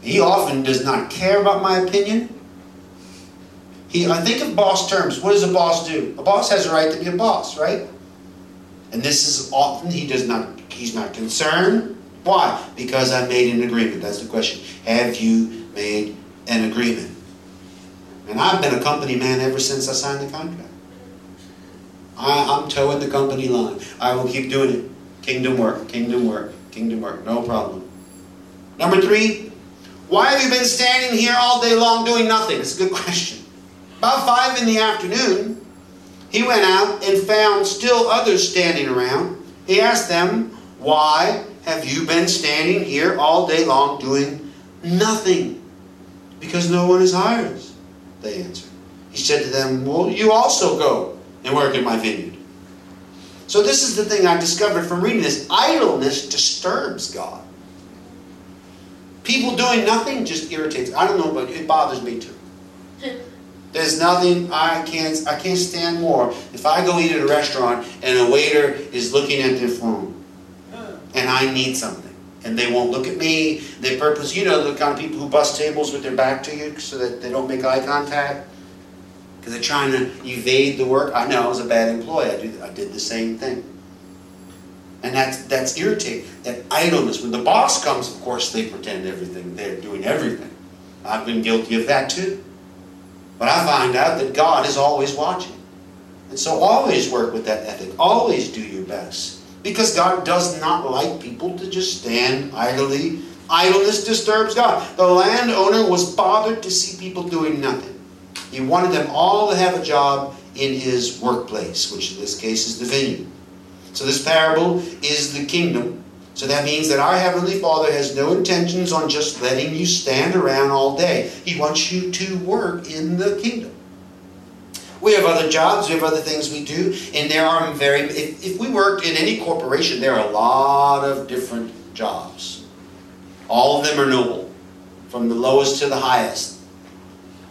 He often does not care about my opinion. He, I think of boss terms. What does a boss do? A boss has a right to be a boss, right? And this is often he does not. He's not concerned. Why? Because I made an agreement. That's the question. Have you made an agreement? And I've been a company man ever since I signed the contract. I, I'm toeing the company line. I will keep doing it. Kingdom work, kingdom work, kingdom work. No problem. Number three, why have you been standing here all day long doing nothing? It's a good question. About five in the afternoon, he went out and found still others standing around. He asked them, Why have you been standing here all day long doing nothing? Because no one is hired, they answered. He said to them, Well, you also go and work in my vineyard. So, this is the thing I discovered from reading this idleness disturbs God. People doing nothing just irritates. I don't know, but it bothers me too. There's nothing I can't I can't stand more. If I go eat at a restaurant and a waiter is looking at their phone and I need something and they won't look at me, they purpose you know the kind of people who bust tables with their back to you so that they don't make eye contact because they're trying to evade the work. I know I was a bad employee. I do I did the same thing. And that's that's irritating. That idleness. When the boss comes, of course, they pretend everything. They're doing everything. I've been guilty of that too. But I find out that God is always watching. And so always work with that ethic. Always do your best. Because God does not like people to just stand idly. Idleness disturbs God. The landowner was bothered to see people doing nothing. He wanted them all to have a job in his workplace, which in this case is the vineyard. So this parable is the kingdom. So that means that our Heavenly Father has no intentions on just letting you stand around all day. He wants you to work in the kingdom. We have other jobs, we have other things we do, and there are very, if, if we worked in any corporation, there are a lot of different jobs. All of them are noble, from the lowest to the highest.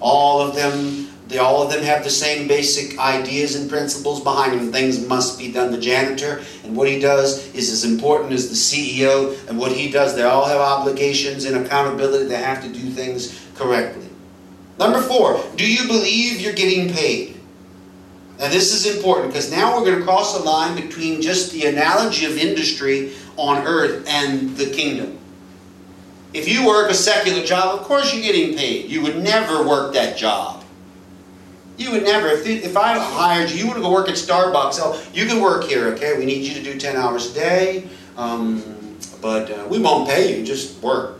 All of them they all of them have the same basic ideas and principles behind them. Things must be done. The janitor and what he does is as important as the CEO and what he does. They all have obligations and accountability. They have to do things correctly. Number four, do you believe you're getting paid? Now this is important because now we're going to cross a line between just the analogy of industry on earth and the kingdom. If you work a secular job, of course you're getting paid. You would never work that job. You would never, if, if I hired you, you want to go work at Starbucks, oh, you can work here, okay? We need you to do 10 hours a day, um, but uh, we won't pay you, just work.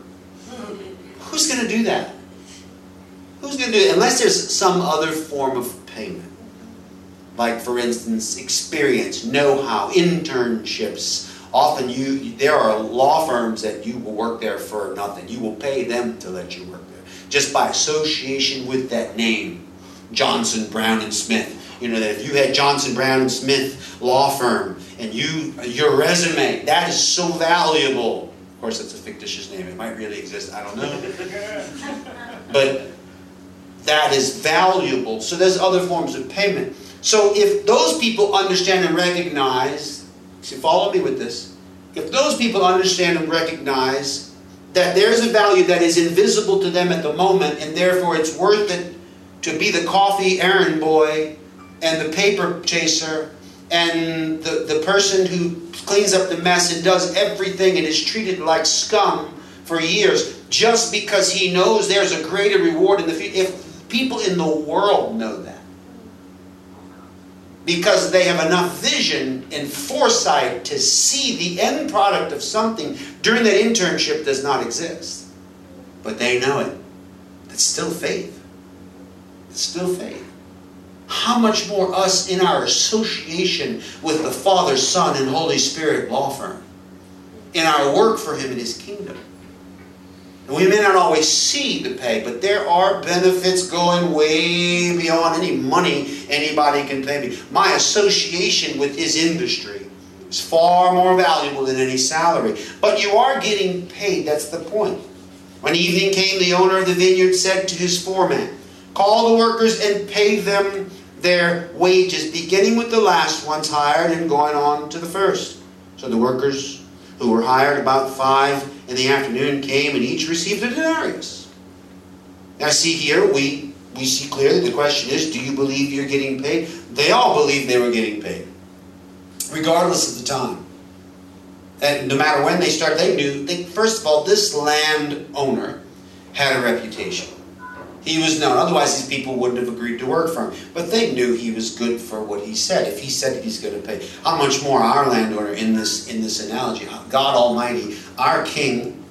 Who's going to do that? Who's going to do it? Unless there's some other form of payment. Like, for instance, experience, know-how, internships. Often you, there are law firms that you will work there for nothing. You will pay them to let you work there. Just by association with that name. Johnson, Brown, and Smith. You know that if you had Johnson, Brown, and Smith law firm and you your resume, that is so valuable. Of course, that's a fictitious name. It might really exist. I don't know. but that is valuable. So there's other forms of payment. So if those people understand and recognize, see, follow me with this. If those people understand and recognize that there's a value that is invisible to them at the moment, and therefore it's worth it to be the coffee errand boy and the paper chaser and the, the person who cleans up the mess and does everything and is treated like scum for years just because he knows there's a greater reward in the future. If people in the world know that, because they have enough vision and foresight to see the end product of something during that internship does not exist. But they know it. It's still faith It's still faith. How much more us in our association with the Father, Son, and Holy Spirit law firm, in our work for Him in His kingdom. And we may not always see the pay, but there are benefits going way beyond any money anybody can pay me. My association with His industry is far more valuable than any salary. But you are getting paid, that's the point. When evening came, the owner of the vineyard said to his foreman, Call the workers and pay them their wages, beginning with the last ones hired and going on to the first. So the workers who were hired about five in the afternoon came and each received a denarius. Now, see here, we, we see clearly the question is do you believe you're getting paid? They all believed they were getting paid, regardless of the time. And no matter when they started, they knew, they, first of all, this landowner had a reputation. He was known. Otherwise, these people wouldn't have agreed to work for him. But they knew he was good for what he said. If he said he's going to pay, how much more our landowner in this in this analogy? God Almighty, our King,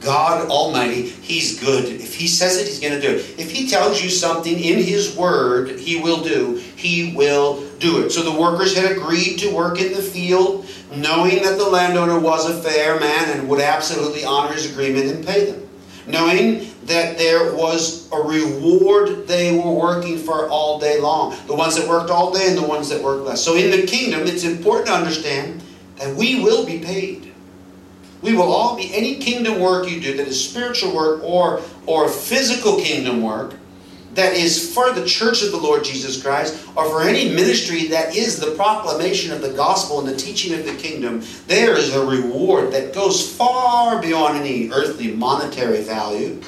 God Almighty, He's good. If He says it, He's going to do it. If He tells you something in His Word, He will do. He will do it. So the workers had agreed to work in the field, knowing that the landowner was a fair man and would absolutely honor his agreement and pay them knowing that there was a reward they were working for all day long. The ones that worked all day and the ones that worked less. So in the kingdom, it's important to understand that we will be paid. We will all be any kingdom work you do that is spiritual work or or physical kingdom work that is for the church of the Lord Jesus Christ or for any ministry that is the proclamation of the gospel and the teaching of the kingdom, there is a reward that goes far beyond any earthly monetary value.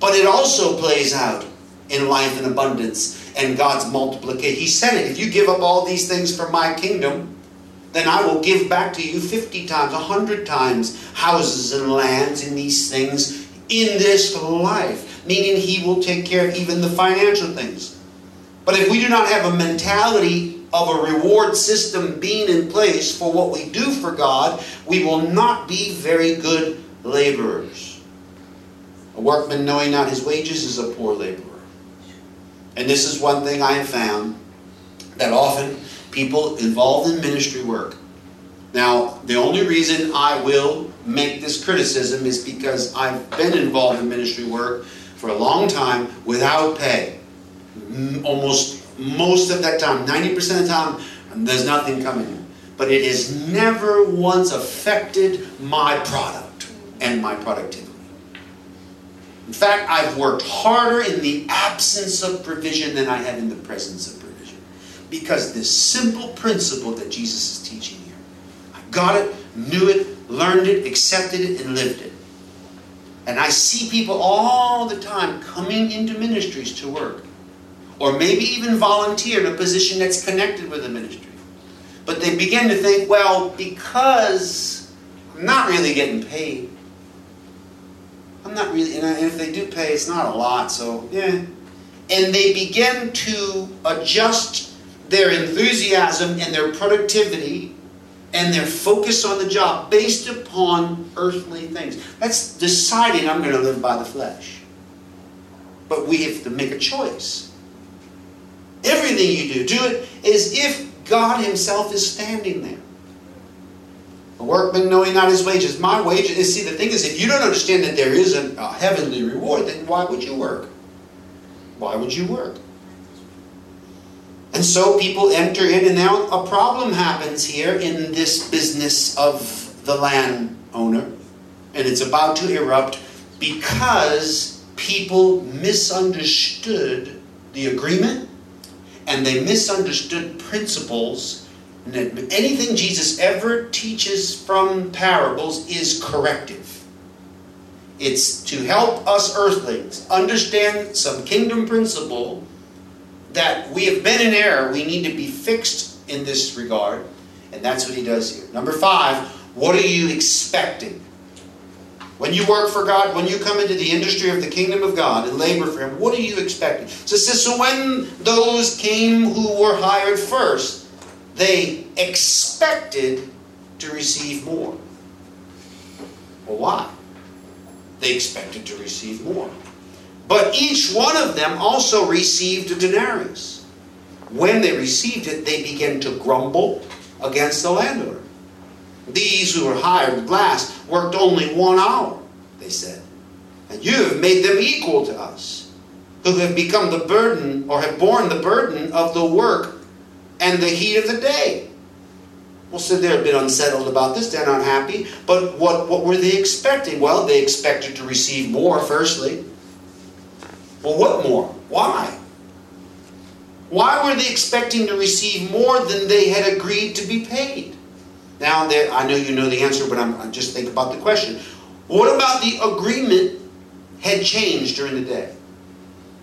But it also plays out in life and abundance and God's multiplication. He said it if you give up all these things for my kingdom, then I will give back to you 50 times, 100 times houses and lands and these things in this life meaning He will take care of even the financial things. But if we do not have a mentality of a reward system being in place for what we do for God, we will not be very good laborers. A workman knowing not his wages is a poor laborer. And this is one thing I have found that often people involved in ministry work. Now, the only reason I will make this criticism is because I've been involved in ministry work for a long time without pay. Almost most of that time, 90% of the time, there's nothing coming in. But it has never once affected my product and my productivity. In fact, I've worked harder in the absence of provision than I have in the presence of provision. Because this simple principle that Jesus is teaching here. I got it, knew it, learned it, accepted it, and lived it. And I see people all the time coming into ministries to work, or maybe even volunteer in a position that's connected with the ministry. But they begin to think, well, because I'm not really getting paid, I'm not really, and if they do pay, it's not a lot, so yeah. And they begin to adjust their enthusiasm and their productivity and their focus on the job based upon earthly things. That's deciding I'm going to live by the flesh. But we have to make a choice. Everything you do, do it as if God Himself is standing there. A workman knowing not his wages. My wages. See, the thing is, if you don't understand that there is a, a heavenly reward, then why would you work? Why would you work? And so people enter in, and now a problem happens here in this business of the landowner, and it's about to erupt because people misunderstood the agreement and they misunderstood principles. Anything Jesus ever teaches from parables is corrective. It's to help us earthlings understand some kingdom principle that we have been in error. We need to be fixed in this regard. And that's what he does here. Number five, what are you expecting? When you work for God, when you come into the industry of the kingdom of God and labor for Him, what are you expecting? So so when those came who were hired first, they expected to receive more. Well, why? They expected to receive more. But each one of them also received a denarius. When they received it, they began to grumble against the landowner. These who were hired last worked only one hour, they said. And you have made them equal to us, who have become the burden or have borne the burden of the work and the heat of the day. Well, so they're a bit unsettled about this. They're not happy. But what, what were they expecting? Well, they expected to receive more, firstly. Well, what more? Why? Why were they expecting to receive more than they had agreed to be paid? Now, I know you know the answer, but I'm, I'm just think about the question. What about the agreement had changed during the day?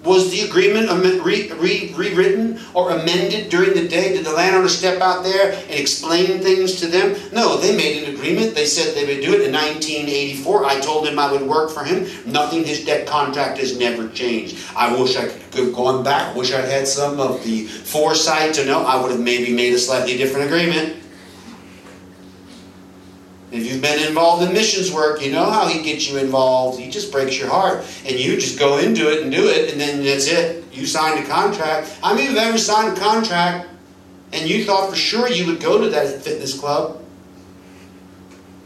Was the agreement re, re, rewritten or amended during the day? Did the landowner step out there and explain things to them? No, they made an agreement. They said they would do it in 1984. I told him I would work for him. Nothing, his debt contract has never changed. I wish I could have gone back. Wish I'd had some of the foresight to know I would have maybe made a slightly different agreement. If you've been involved in missions work, you know how he gets you involved. He just breaks your heart. And you just go into it and do it, and then that's it. You signed a contract. I mean, you've ever signed a contract and you thought for sure you would go to that fitness club,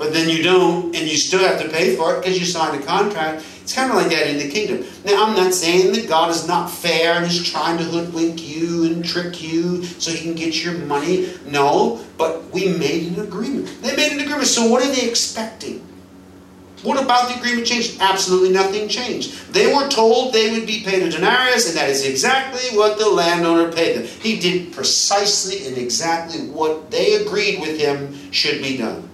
but then you don't, and you still have to pay for it because you signed a contract. It's kind of like that in the kingdom. Now, I'm not saying that God is not fair and is trying to hoodwink you and trick you so he can get your money. No, but we made an agreement. They made an agreement. So, what are they expecting? What about the agreement changed? Absolutely nothing changed. They were told they would be paid a denarius, and that is exactly what the landowner paid them. He did precisely and exactly what they agreed with him should be done.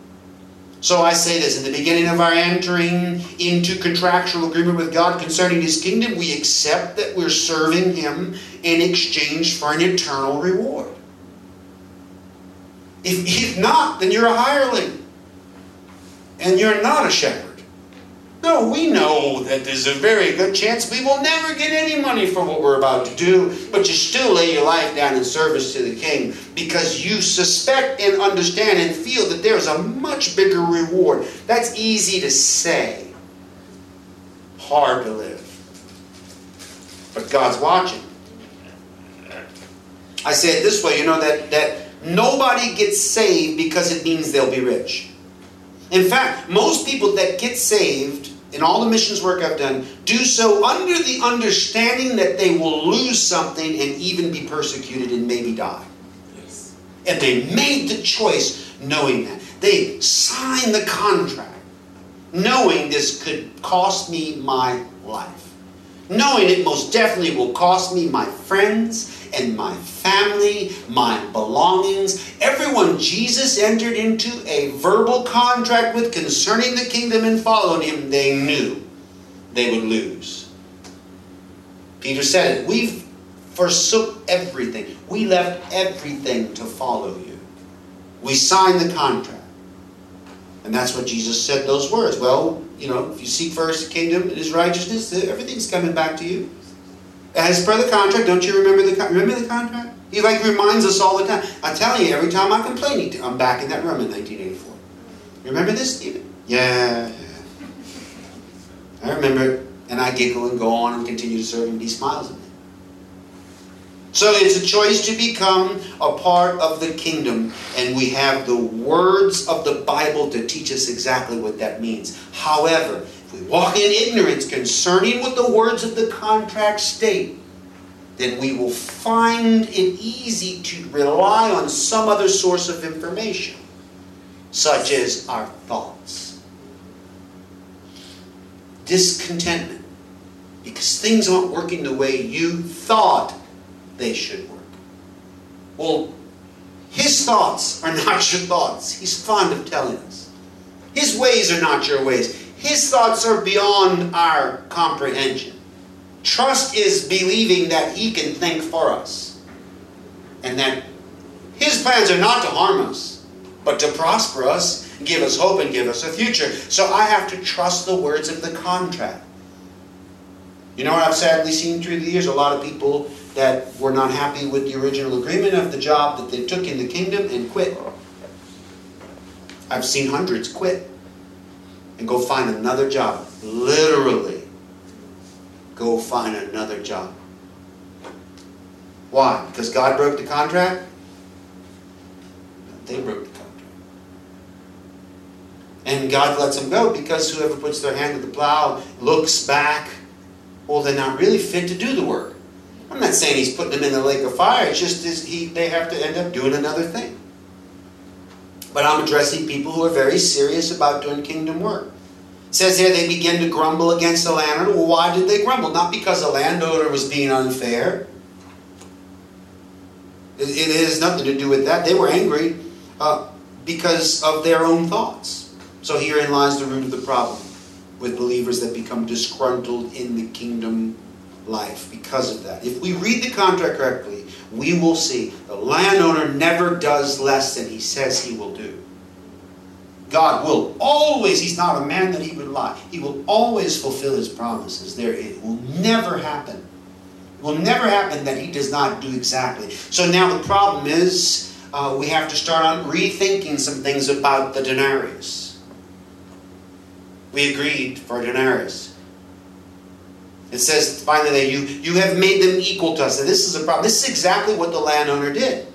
So I say this in the beginning of our entering into contractual agreement with God concerning His kingdom, we accept that we're serving Him in exchange for an eternal reward. If, if not, then you're a hireling and you're not a shepherd. No, we know that there's a very good chance we will never get any money for what we're about to do, but you still lay your life down in service to the King because you suspect and understand and feel that there's a much bigger reward. That's easy to say, hard to live. But God's watching. I say it this way, you know, that, that nobody gets saved because it means they'll be rich. In fact, most people that get saved in all the missions work I've done do so under the understanding that they will lose something and even be persecuted and maybe die. Yes. And they made the choice knowing that. They signed the contract knowing this could cost me my life. Knowing it most definitely will cost me my friends and my family, my belongings. Everyone Jesus entered into a verbal contract with concerning the kingdom and followed him, they knew they would lose. Peter said it. We forsook everything. We left everything to follow you. We signed the contract. And that's what Jesus said those words. Well, you know, if you seek first the kingdom and his righteousness, everything's coming back to you. As per the contract, don't you remember the remember the contract? He like reminds us all the time. I tell you, every time I complain, I'm back in that room in 1984. Remember this, Stephen? Yeah. I remember it, and I giggle and go on and continue to serve him. He smiles at me. So it's a choice to become a part of the kingdom, and we have the words of the Bible to teach us exactly what that means. However, if we walk in ignorance concerning what the words of the contract state, then we will find it easy to rely on some other source of information, such as our thoughts. Discontentment, because things aren't working the way you thought they should work. Well, his thoughts are not your thoughts. He's fond of telling us. His ways are not your ways. His thoughts are beyond our comprehension. Trust is believing that He can think for us and that His plans are not to harm us, but to prosper us, give us hope, and give us a future. So I have to trust the words of the contract. You know what I've sadly seen through the years? A lot of people that were not happy with the original agreement of the job that they took in the kingdom and quit. I've seen hundreds quit and go find another job. Literally, go find another job. Why? Because God broke the contract? They broke the contract. And God lets them go because whoever puts their hand to the plow looks back, well, they're not really fit to do the work. I'm not saying he's putting them in the lake of fire. It's just he, they have to end up doing another thing. But I'm addressing people who are very serious about doing kingdom work. It says here they begin to grumble against the landowner. Well, why did they grumble? Not because the landowner was being unfair. It, it has nothing to do with that. They were angry uh, because of their own thoughts. So herein lies the root of the problem with believers that become disgruntled in the kingdom life because of that. If we read the contract correctly, we will see the landowner never does less than he says he will do. God will always, he's not a man that he would lie. He will always fulfill his promises. There it will never happen. It will never happen that he does not do exactly. So now the problem is uh, we have to start on rethinking some things about the denarius. We agreed for a denarius. It says finally that you, you have made them equal to us. And this is a problem. This is exactly what the landowner did.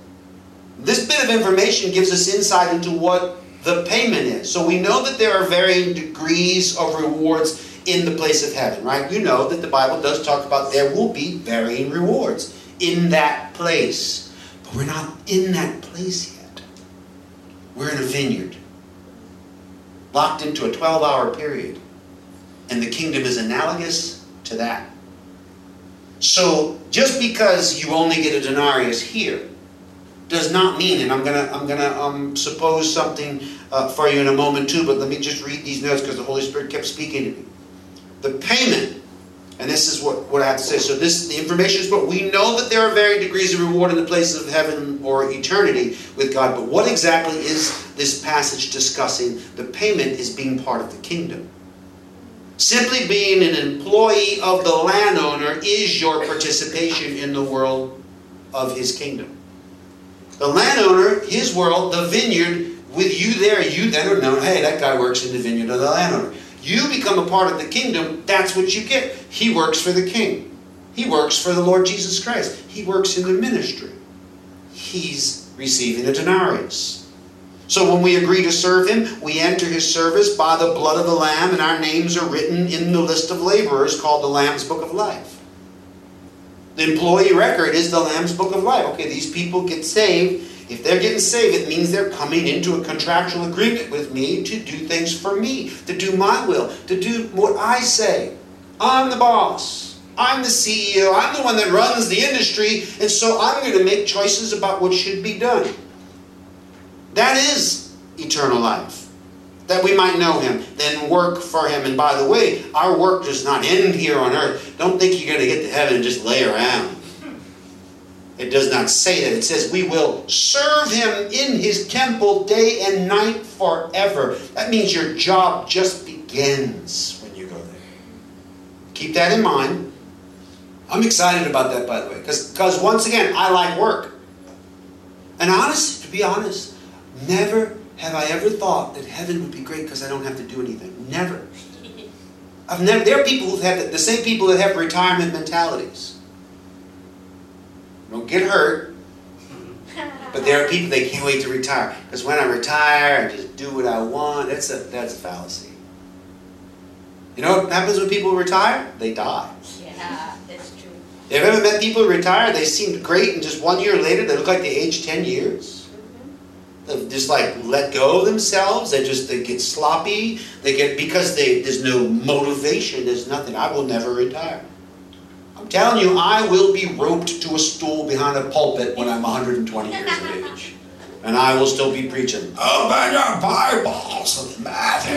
This bit of information gives us insight into what the payment is. So we know that there are varying degrees of rewards in the place of heaven, right? You know that the Bible does talk about there will be varying rewards in that place. But we're not in that place yet. We're in a vineyard, locked into a 12 hour period. And the kingdom is analogous to that. So just because you only get a denarius here does not mean, and I'm gonna I'm gonna um, suppose something uh, for you in a moment too. But let me just read these notes because the Holy Spirit kept speaking to me. The payment, and this is what, what I have to say. So this the information is what we know that there are varying degrees of reward in the places of heaven or eternity with God. But what exactly is this passage discussing? The payment is being part of the kingdom. Simply being an employee of the landowner is your participation in the world of his kingdom. The landowner, his world, the vineyard, with you there, you then are known, hey, that guy works in the vineyard of the landowner. You become a part of the kingdom, that's what you get. He works for the king. He works for the Lord Jesus Christ. He works in the ministry. He's receiving a denarius. So when we agree to serve him, we enter his service by the blood of the Lamb, and our names are written in the list of laborers called the Lamb's Book of Life. The employee record is the Lamb's Book of Life. Okay, these people get saved. If they're getting saved, it means they're coming into a contractual agreement with me to do things for me, to do my will, to do what I say. I'm the boss. I'm the CEO. I'm the one that runs the industry, and so I'm going to make choices about what should be done. That is eternal life that we might know him, then work for him. And by the way, our work does not end here on earth. Don't think you're going to get to heaven and just lay around. It does not say that. It says we will serve him in his temple day and night forever. That means your job just begins when you go there. Keep that in mind. I'm excited about that, by the way, because once again, I like work. And honestly, to be honest, never have I ever thought that heaven would be great because I don't have to do anything? Never. I've never. There are people who've the, the same people that have retirement mentalities. Don't get hurt. But there are people they can't wait to retire because when I retire, I just do what I want. That's a that's a fallacy. You know what happens when people retire? They die. Yeah, that's true. Have you ever met people who retire? They seemed great, and just one year later, they look like they aged ten years. Just like let go of themselves. They just they get sloppy. They get because they there's no motivation. There's nothing. I will never retire. I'm telling you, I will be roped to a stool behind a pulpit when I'm 120 years of age, and I will still be preaching. Open your Bibles, Matthew.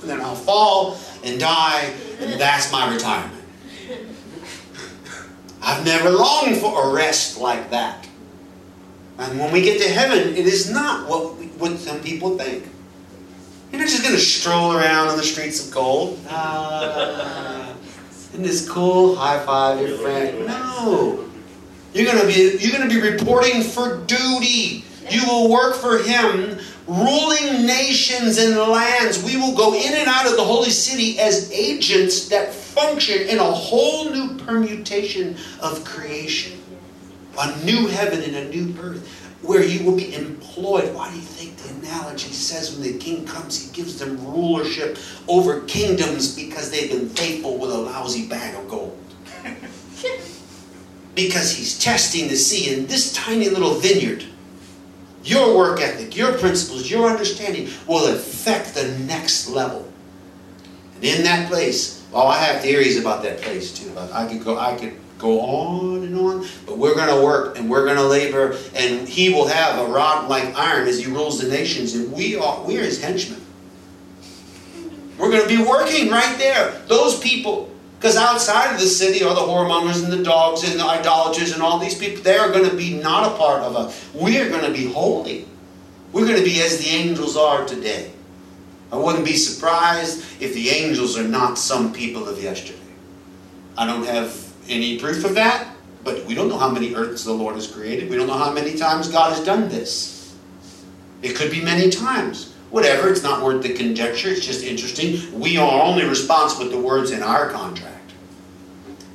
And then I'll fall and die, and that's my retirement. I've never longed for a rest like that. And when we get to heaven, it is not what, we, what some people think. You're not just going to stroll around on the streets of gold. Ah, isn't this cool? High five your friend. No. You're going to be you're going to be reporting for duty. You will work for him, ruling nations and lands. We will go in and out of the holy city as agents that function in a whole new permutation of creation a new heaven and a new earth where you will be employed. Why do you think the analogy says when the king comes, he gives them rulership over kingdoms because they've been faithful with a lousy bag of gold? because he's testing to see in this tiny little vineyard, your work ethic, your principles, your understanding will affect the next level. And in that place, well, I have theories about that place too. I could go, I could go on and on. But we're going to work and we're going to labor, and he will have a rod like iron as he rules the nations, and we are we are his henchmen. We're going to be working right there. Those people, because outside of the city are the whoremongers and the dogs and the idolaters and all these people. They are going to be not a part of us. We are going to be holy. We're going to be as the angels are today. I wouldn't be surprised if the angels are not some people of yesterday. I don't have any proof of that, but we don't know how many earths the Lord has created. We don't know how many times God has done this. It could be many times. Whatever, it's not worth the conjecture, it's just interesting. We are only responsible with the words in our contract.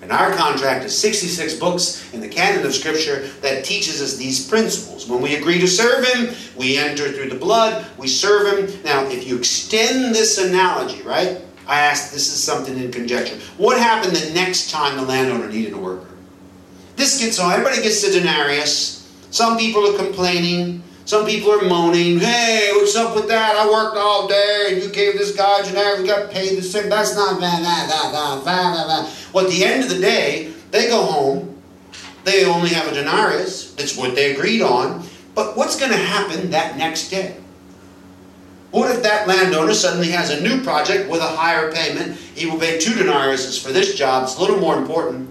And our contract is 66 books in the canon of Scripture that teaches us these principles. When we agree to serve Him, we enter through the blood, we serve Him. Now, if you extend this analogy, right? I asked, this is something in conjecture. What happened the next time the landowner needed a worker? This gets on, everybody gets the denarius. Some people are complaining. Some people are moaning, hey, what's up with that? I worked all day and you gave this guy a generic, got paid the same. That's not bad, bad. Well, at the end of the day, they go home. They only have a denarius. That's what they agreed on. But what's going to happen that next day? What if that landowner suddenly has a new project with a higher payment? He will pay two denariuses for this job. It's a little more important.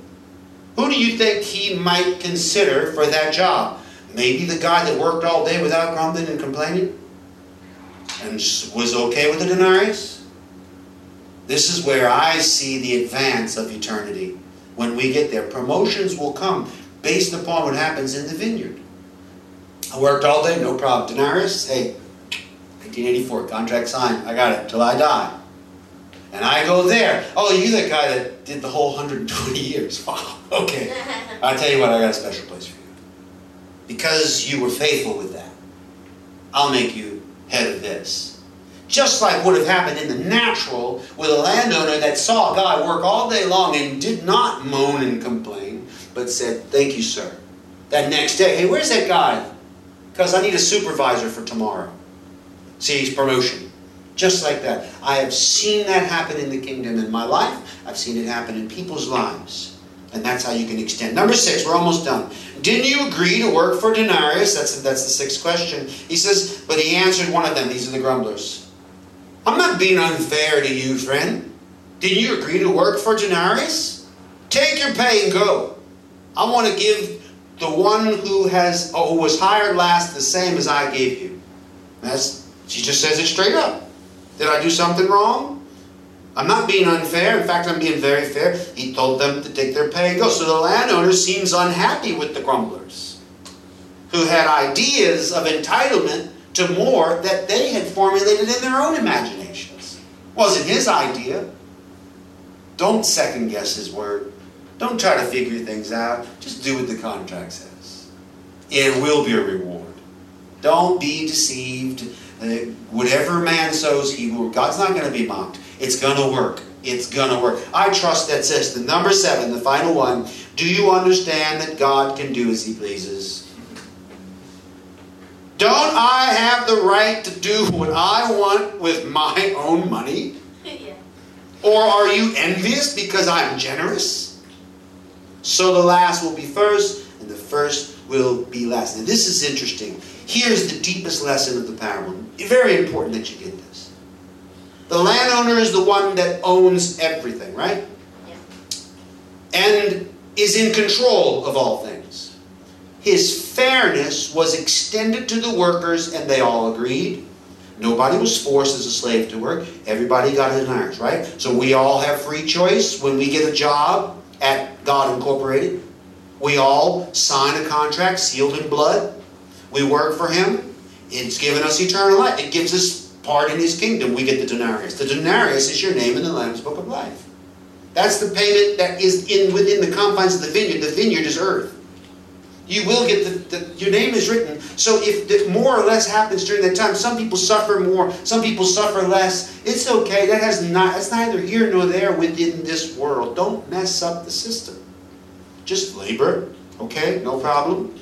Who do you think he might consider for that job? Maybe the guy that worked all day without grumbling and complaining and was okay with the denarius? This is where I see the advance of eternity. When we get there, promotions will come based upon what happens in the vineyard. I worked all day, no problem. Denarius, hey, 1984, contract signed. I got it till I die. And I go there. Oh, you that guy that did the whole 120 years. Wow. Okay. I'll tell you what, I got a special place for you because you were faithful with that. I'll make you head of this. Just like would have happened in the natural with a landowner that saw a guy work all day long and did not moan and complain, but said, Thank you, sir. That next day, hey, where's that guy? Because I need a supervisor for tomorrow. See, he's promotion. Just like that. I have seen that happen in the kingdom in my life. I've seen it happen in people's lives. And that's how you can extend. Number six, we're almost done. Didn't you agree to work for denarius? That's, that's the sixth question. He says, but he answered one of them. These are the grumblers. I'm not being unfair to you, friend. Did you agree to work for denarius? Take your pay and go. I want to give the one who has who was hired last the same as I gave you. That's she just says it straight up. Did I do something wrong? I'm not being unfair. In fact, I'm being very fair. He told them to take their pay and go. So the landowner seems unhappy with the grumblers who had ideas of entitlement to more that they had formulated in their own imaginations. Wasn't his idea. Don't second guess his word. Don't try to figure things out. Just do what the contract says. It will be a reward. Don't be deceived. Whatever man sows, he will. God's not going to be mocked. It's going to work. It's going to work. I trust that system. Number seven, the final one. Do you understand that God can do as He pleases? Don't I have the right to do what I want with my own money? yeah. Or are you envious because I'm generous? So the last will be first, and the first will be last. Now, this is interesting. Here's the deepest lesson of the parable. Very important that you get this. The landowner is the one that owns everything, right? Yeah. And is in control of all things. His fairness was extended to the workers, and they all agreed. Nobody was forced as a slave to work. Everybody got a denarius, right? So we all have free choice when we get a job at God Incorporated. We all sign a contract sealed in blood. We work for Him. It's given us eternal life. It gives us part in His kingdom. We get the denarius. The denarius is your name in the Lamb's Book of Life. That's the payment that is in within the confines of the vineyard. The vineyard is earth. You will get the, the your name is written. So if more or less happens during that time, some people suffer more, some people suffer less. It's okay. That has not. That's neither here nor there within this world. Don't mess up the system. Just labor, okay, no problem.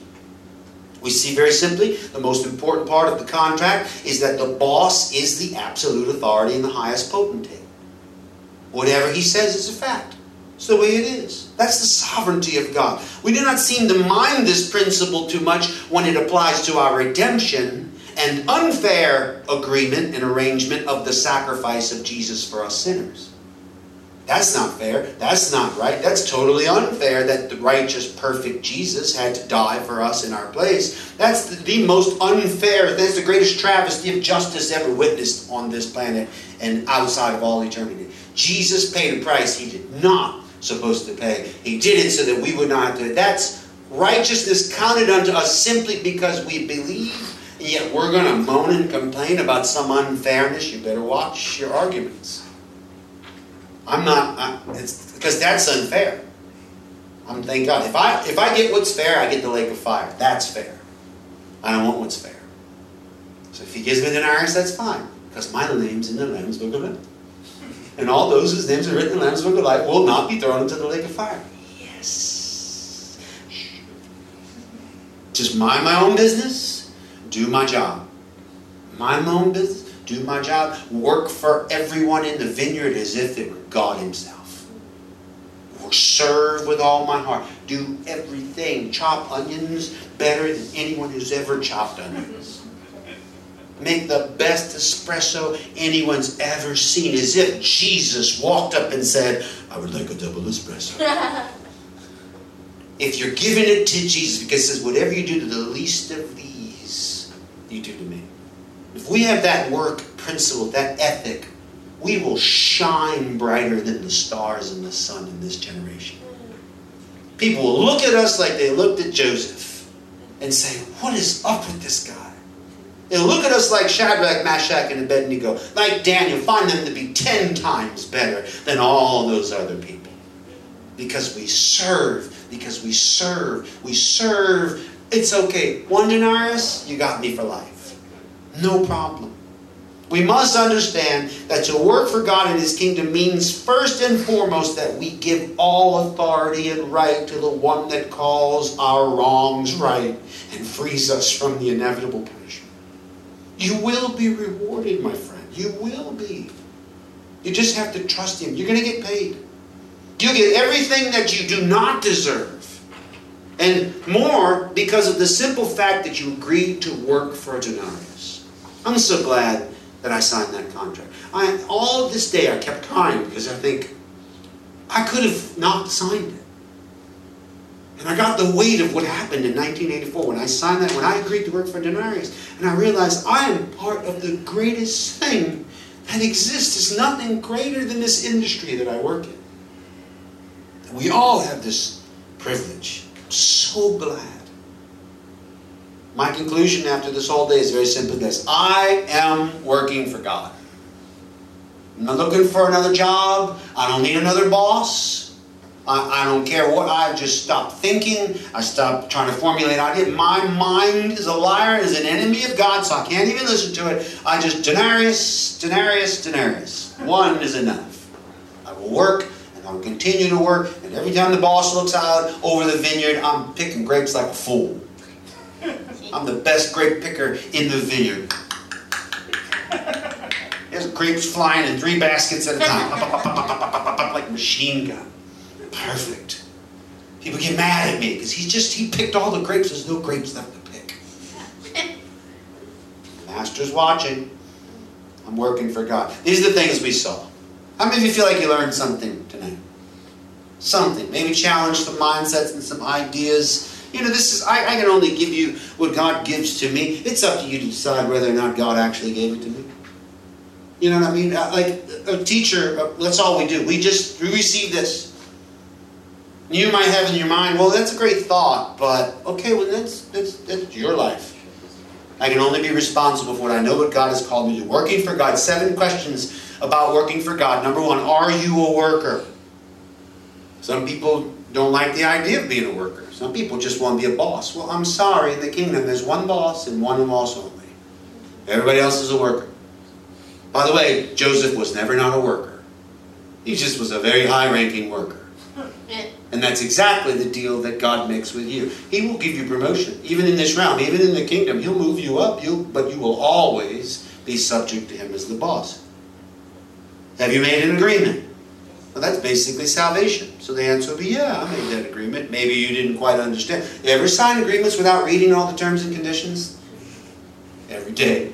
We see very simply the most important part of the contract is that the boss is the absolute authority and the highest potentate. Whatever he says is a fact. It's the way it is. That's the sovereignty of God. We do not seem to mind this principle too much when it applies to our redemption and unfair agreement and arrangement of the sacrifice of Jesus for us sinners. That's not fair. That's not right. That's totally unfair that the righteous, perfect Jesus had to die for us in our place. That's the, the, most unfair, that's the greatest travesty of justice ever witnessed on this planet and outside of all eternity. Jesus paid a price he did not supposed to pay. He did it so that we would not have to. That's righteousness counted unto us simply because we believe, yet we're going to moan and complain about some unfairness. You better watch your arguments. I'm not, I, it's because that's unfair. I'm thank God. If I if I get what's fair, I get the lake of fire. That's fair. I don't want what's fair. So if he gives me the denarius, that's fine. Because my name's in the Lamb's Book of Life. And all those whose names are written in the Lamb's Book of Life will not be thrown into the lake of fire. Yes. Just mind my own business, do my job. Mind my own business, do my job, work for everyone in the vineyard as if it were God Himself. Or serve with all my heart. Do everything. Chop onions better than anyone who's ever chopped onions. Make the best espresso anyone's ever seen, as if Jesus walked up and said, I would like a double espresso. if you're giving it to Jesus, because it says, whatever you do to the least of these, you do to me. If we have that work principle, that ethic, we will shine brighter than the stars and the sun in this generation. People will look at us like they looked at Joseph and say, What is up with this guy? They'll look at us like Shadrach, Meshach, and Abednego, like Daniel, find them to be ten times better than all those other people. Because we serve, because we serve, we serve. It's okay. One denarius, you got me for life. No problem. We must understand that to work for God and His kingdom means first and foremost that we give all authority and right to the one that calls our wrongs right and frees us from the inevitable punishment. You will be rewarded, my friend. You will be. You just have to trust Him. You're going to get paid. You get everything that you do not deserve. And more because of the simple fact that you agreed to work for a denarius. I'm so glad that I signed that contract. I, all this day I kept crying because I think I could have not signed it. And I got the weight of what happened in 1984 when I signed that, when I agreed to work for Denarius. And I realized I am part of the greatest thing that exists. There's nothing greater than this industry that I work in. We all have this privilege. I'm so glad my conclusion after this whole day is very simple this I am working for God. I'm not looking for another job. I don't need another boss. I, I don't care what. I just stopped thinking. I stopped trying to formulate ideas. My mind is a liar, is an enemy of God, so I can't even listen to it. I just, denarius, denarius, denarius. One is enough. I will work and I'll continue to work. And every time the boss looks out over the vineyard, I'm picking grapes like a fool. I'm the best grape picker in the vineyard. There's grapes flying in three baskets at a time, like machine gun. Perfect. People get mad at me because he just he picked all the grapes. There's no grapes left to pick. Master's watching. I'm working for God. These are the things we saw. How many of you feel like you learned something tonight? Something. Maybe challenge some mindsets and some ideas you know, this is, I, I, can only give you what God gives to me. It's up to you to decide whether or not God actually gave it to me. You know what I mean? Uh, like a teacher, uh, that's all we do. We just, we receive this. You might have in your mind, well, that's a great thought, but okay, well, that's, that's, that's your life. I can only be responsible for what I know what God has called me to. Working for God. Seven questions about working for God. Number one, are you a worker? Some people don't like the idea of being a worker. Some people just want to be a boss. Well, I'm sorry, in the kingdom there's one boss and one boss only. Everybody else is a worker. By the way, Joseph was never not a worker. He just was a very high ranking worker. And that's exactly the deal that God makes with you. He will give you promotion, even in this realm, even in the kingdom. He'll move you up, you but you will always be subject to Him as the boss. Have you made an agreement? Well, that's basically salvation. So the answer would be, yeah, I made that agreement. Maybe you didn't quite understand. You ever sign agreements without reading all the terms and conditions? Every day.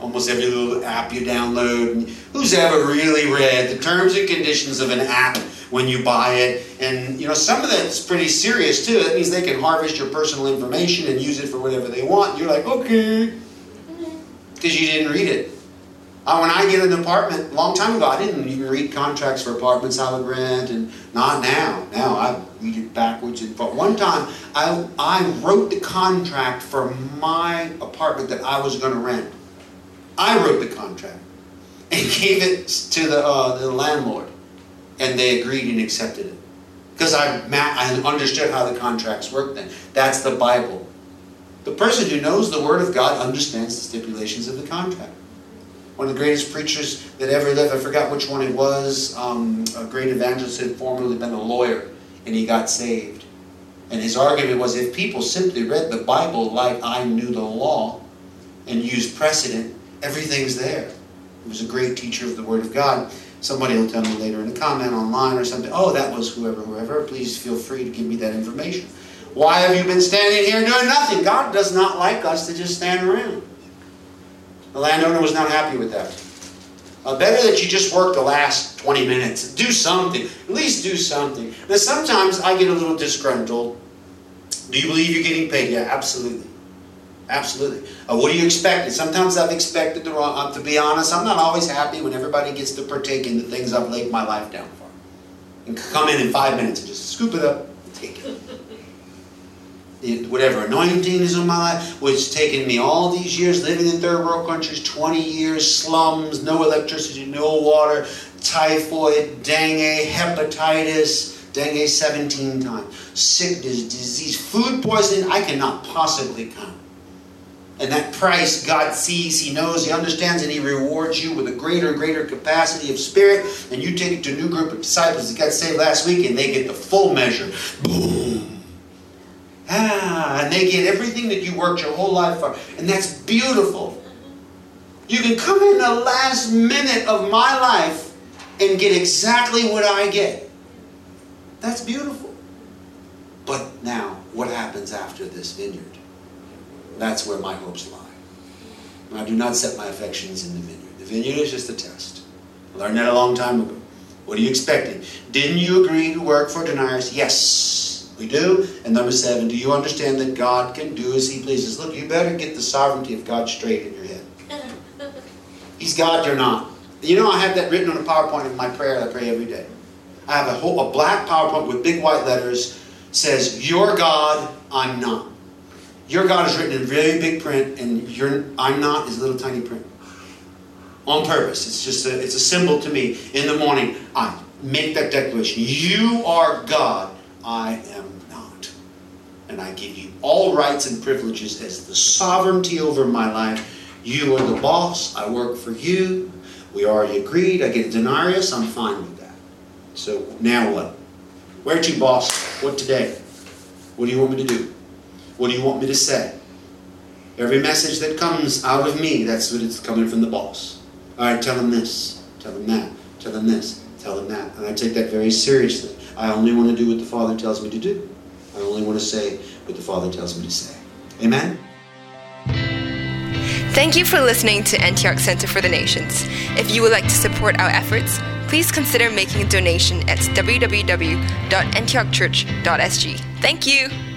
Almost every little app you download. Who's ever really read the terms and conditions of an app when you buy it? And you know, some of that's pretty serious too. That means they can harvest your personal information and use it for whatever they want. You're like, okay, mm-hmm. because you didn't read it. Uh, when I get an apartment, a long time ago, I didn't even read contracts for apartments I would rent, and not now. Now I read it backwards. And, but one time, I, I wrote the contract for my apartment that I was going to rent. I wrote the contract and gave it to the, uh, the landlord, and they agreed and accepted it. Because I, I understood how the contracts work then. That's the Bible. The person who knows the Word of God understands the stipulations of the contract one of the greatest preachers that ever lived. I forgot which one it was. Um, a great evangelist had formerly been a lawyer, and he got saved. And his argument was if people simply read the Bible like I knew the law and used precedent, everything's there. He was a great teacher of the Word of God. Somebody will tell me later in a comment online or something, oh, that was whoever, whoever. Please feel free to give me that information. Why have you been standing here doing nothing? God does not like us to just stand around. The landowner was not happy with that. Uh, better that you just work the last 20 minutes. Do something. At least do something. Now, sometimes I get a little disgruntled. Do you believe you're getting paid? Yeah, absolutely. Absolutely. Uh, what do you expect? Sometimes I've expected the wrong. Uh, to be honest, I'm not always happy when everybody gets to partake in the things I've laid my life down for. And come in in five minutes and just scoop it up and take it whatever anointing is on my life, which has taken me all these years living in third world countries 20 years, slums, no electricity, no water, typhoid, dengue, hepatitis, dengue 17 times, sickness, disease, food poisoning, I cannot possibly count. And that price God sees, He knows, He understands, and He rewards you with a greater and greater capacity of spirit. And you take it to a new group of disciples that got saved last week, and they get the full measure. Boom Ah, and they get everything that you worked your whole life for. And that's beautiful. You can come in the last minute of my life and get exactly what I get. That's beautiful. But now, what happens after this vineyard? That's where my hopes lie. I do not set my affections in the vineyard. The vineyard is just a test. I learned that a long time ago. What are you expecting? Didn't you agree to work for denarius? Yes. We do. And number seven, do you understand that God can do as He pleases? Look, you better get the sovereignty of God straight in your head. He's God, you're not. You know, I have that written on a PowerPoint in my prayer I pray every day. I have a whole a black PowerPoint with big white letters says, "You're God, I'm not." Your God is written in very big print, and you're I'm not is little tiny print. On purpose. It's just a, it's a symbol to me. In the morning, I make that declaration. You are God, I am and I give you all rights and privileges as the sovereignty over my life. You are the boss. I work for you. We already agreed. I get a denarius. I'm fine with that. So now what? Where to, boss? What today? What do you want me to do? What do you want me to say? Every message that comes out of me, that's what it's coming from the boss. All right, tell him this, tell him that, tell him this, tell him that. And I take that very seriously. I only want to do what the Father tells me to do. I only want to say what the Father tells me to say. Amen? Thank you for listening to Antioch Center for the Nations. If you would like to support our efforts, please consider making a donation at www.antiochchurch.sg. Thank you.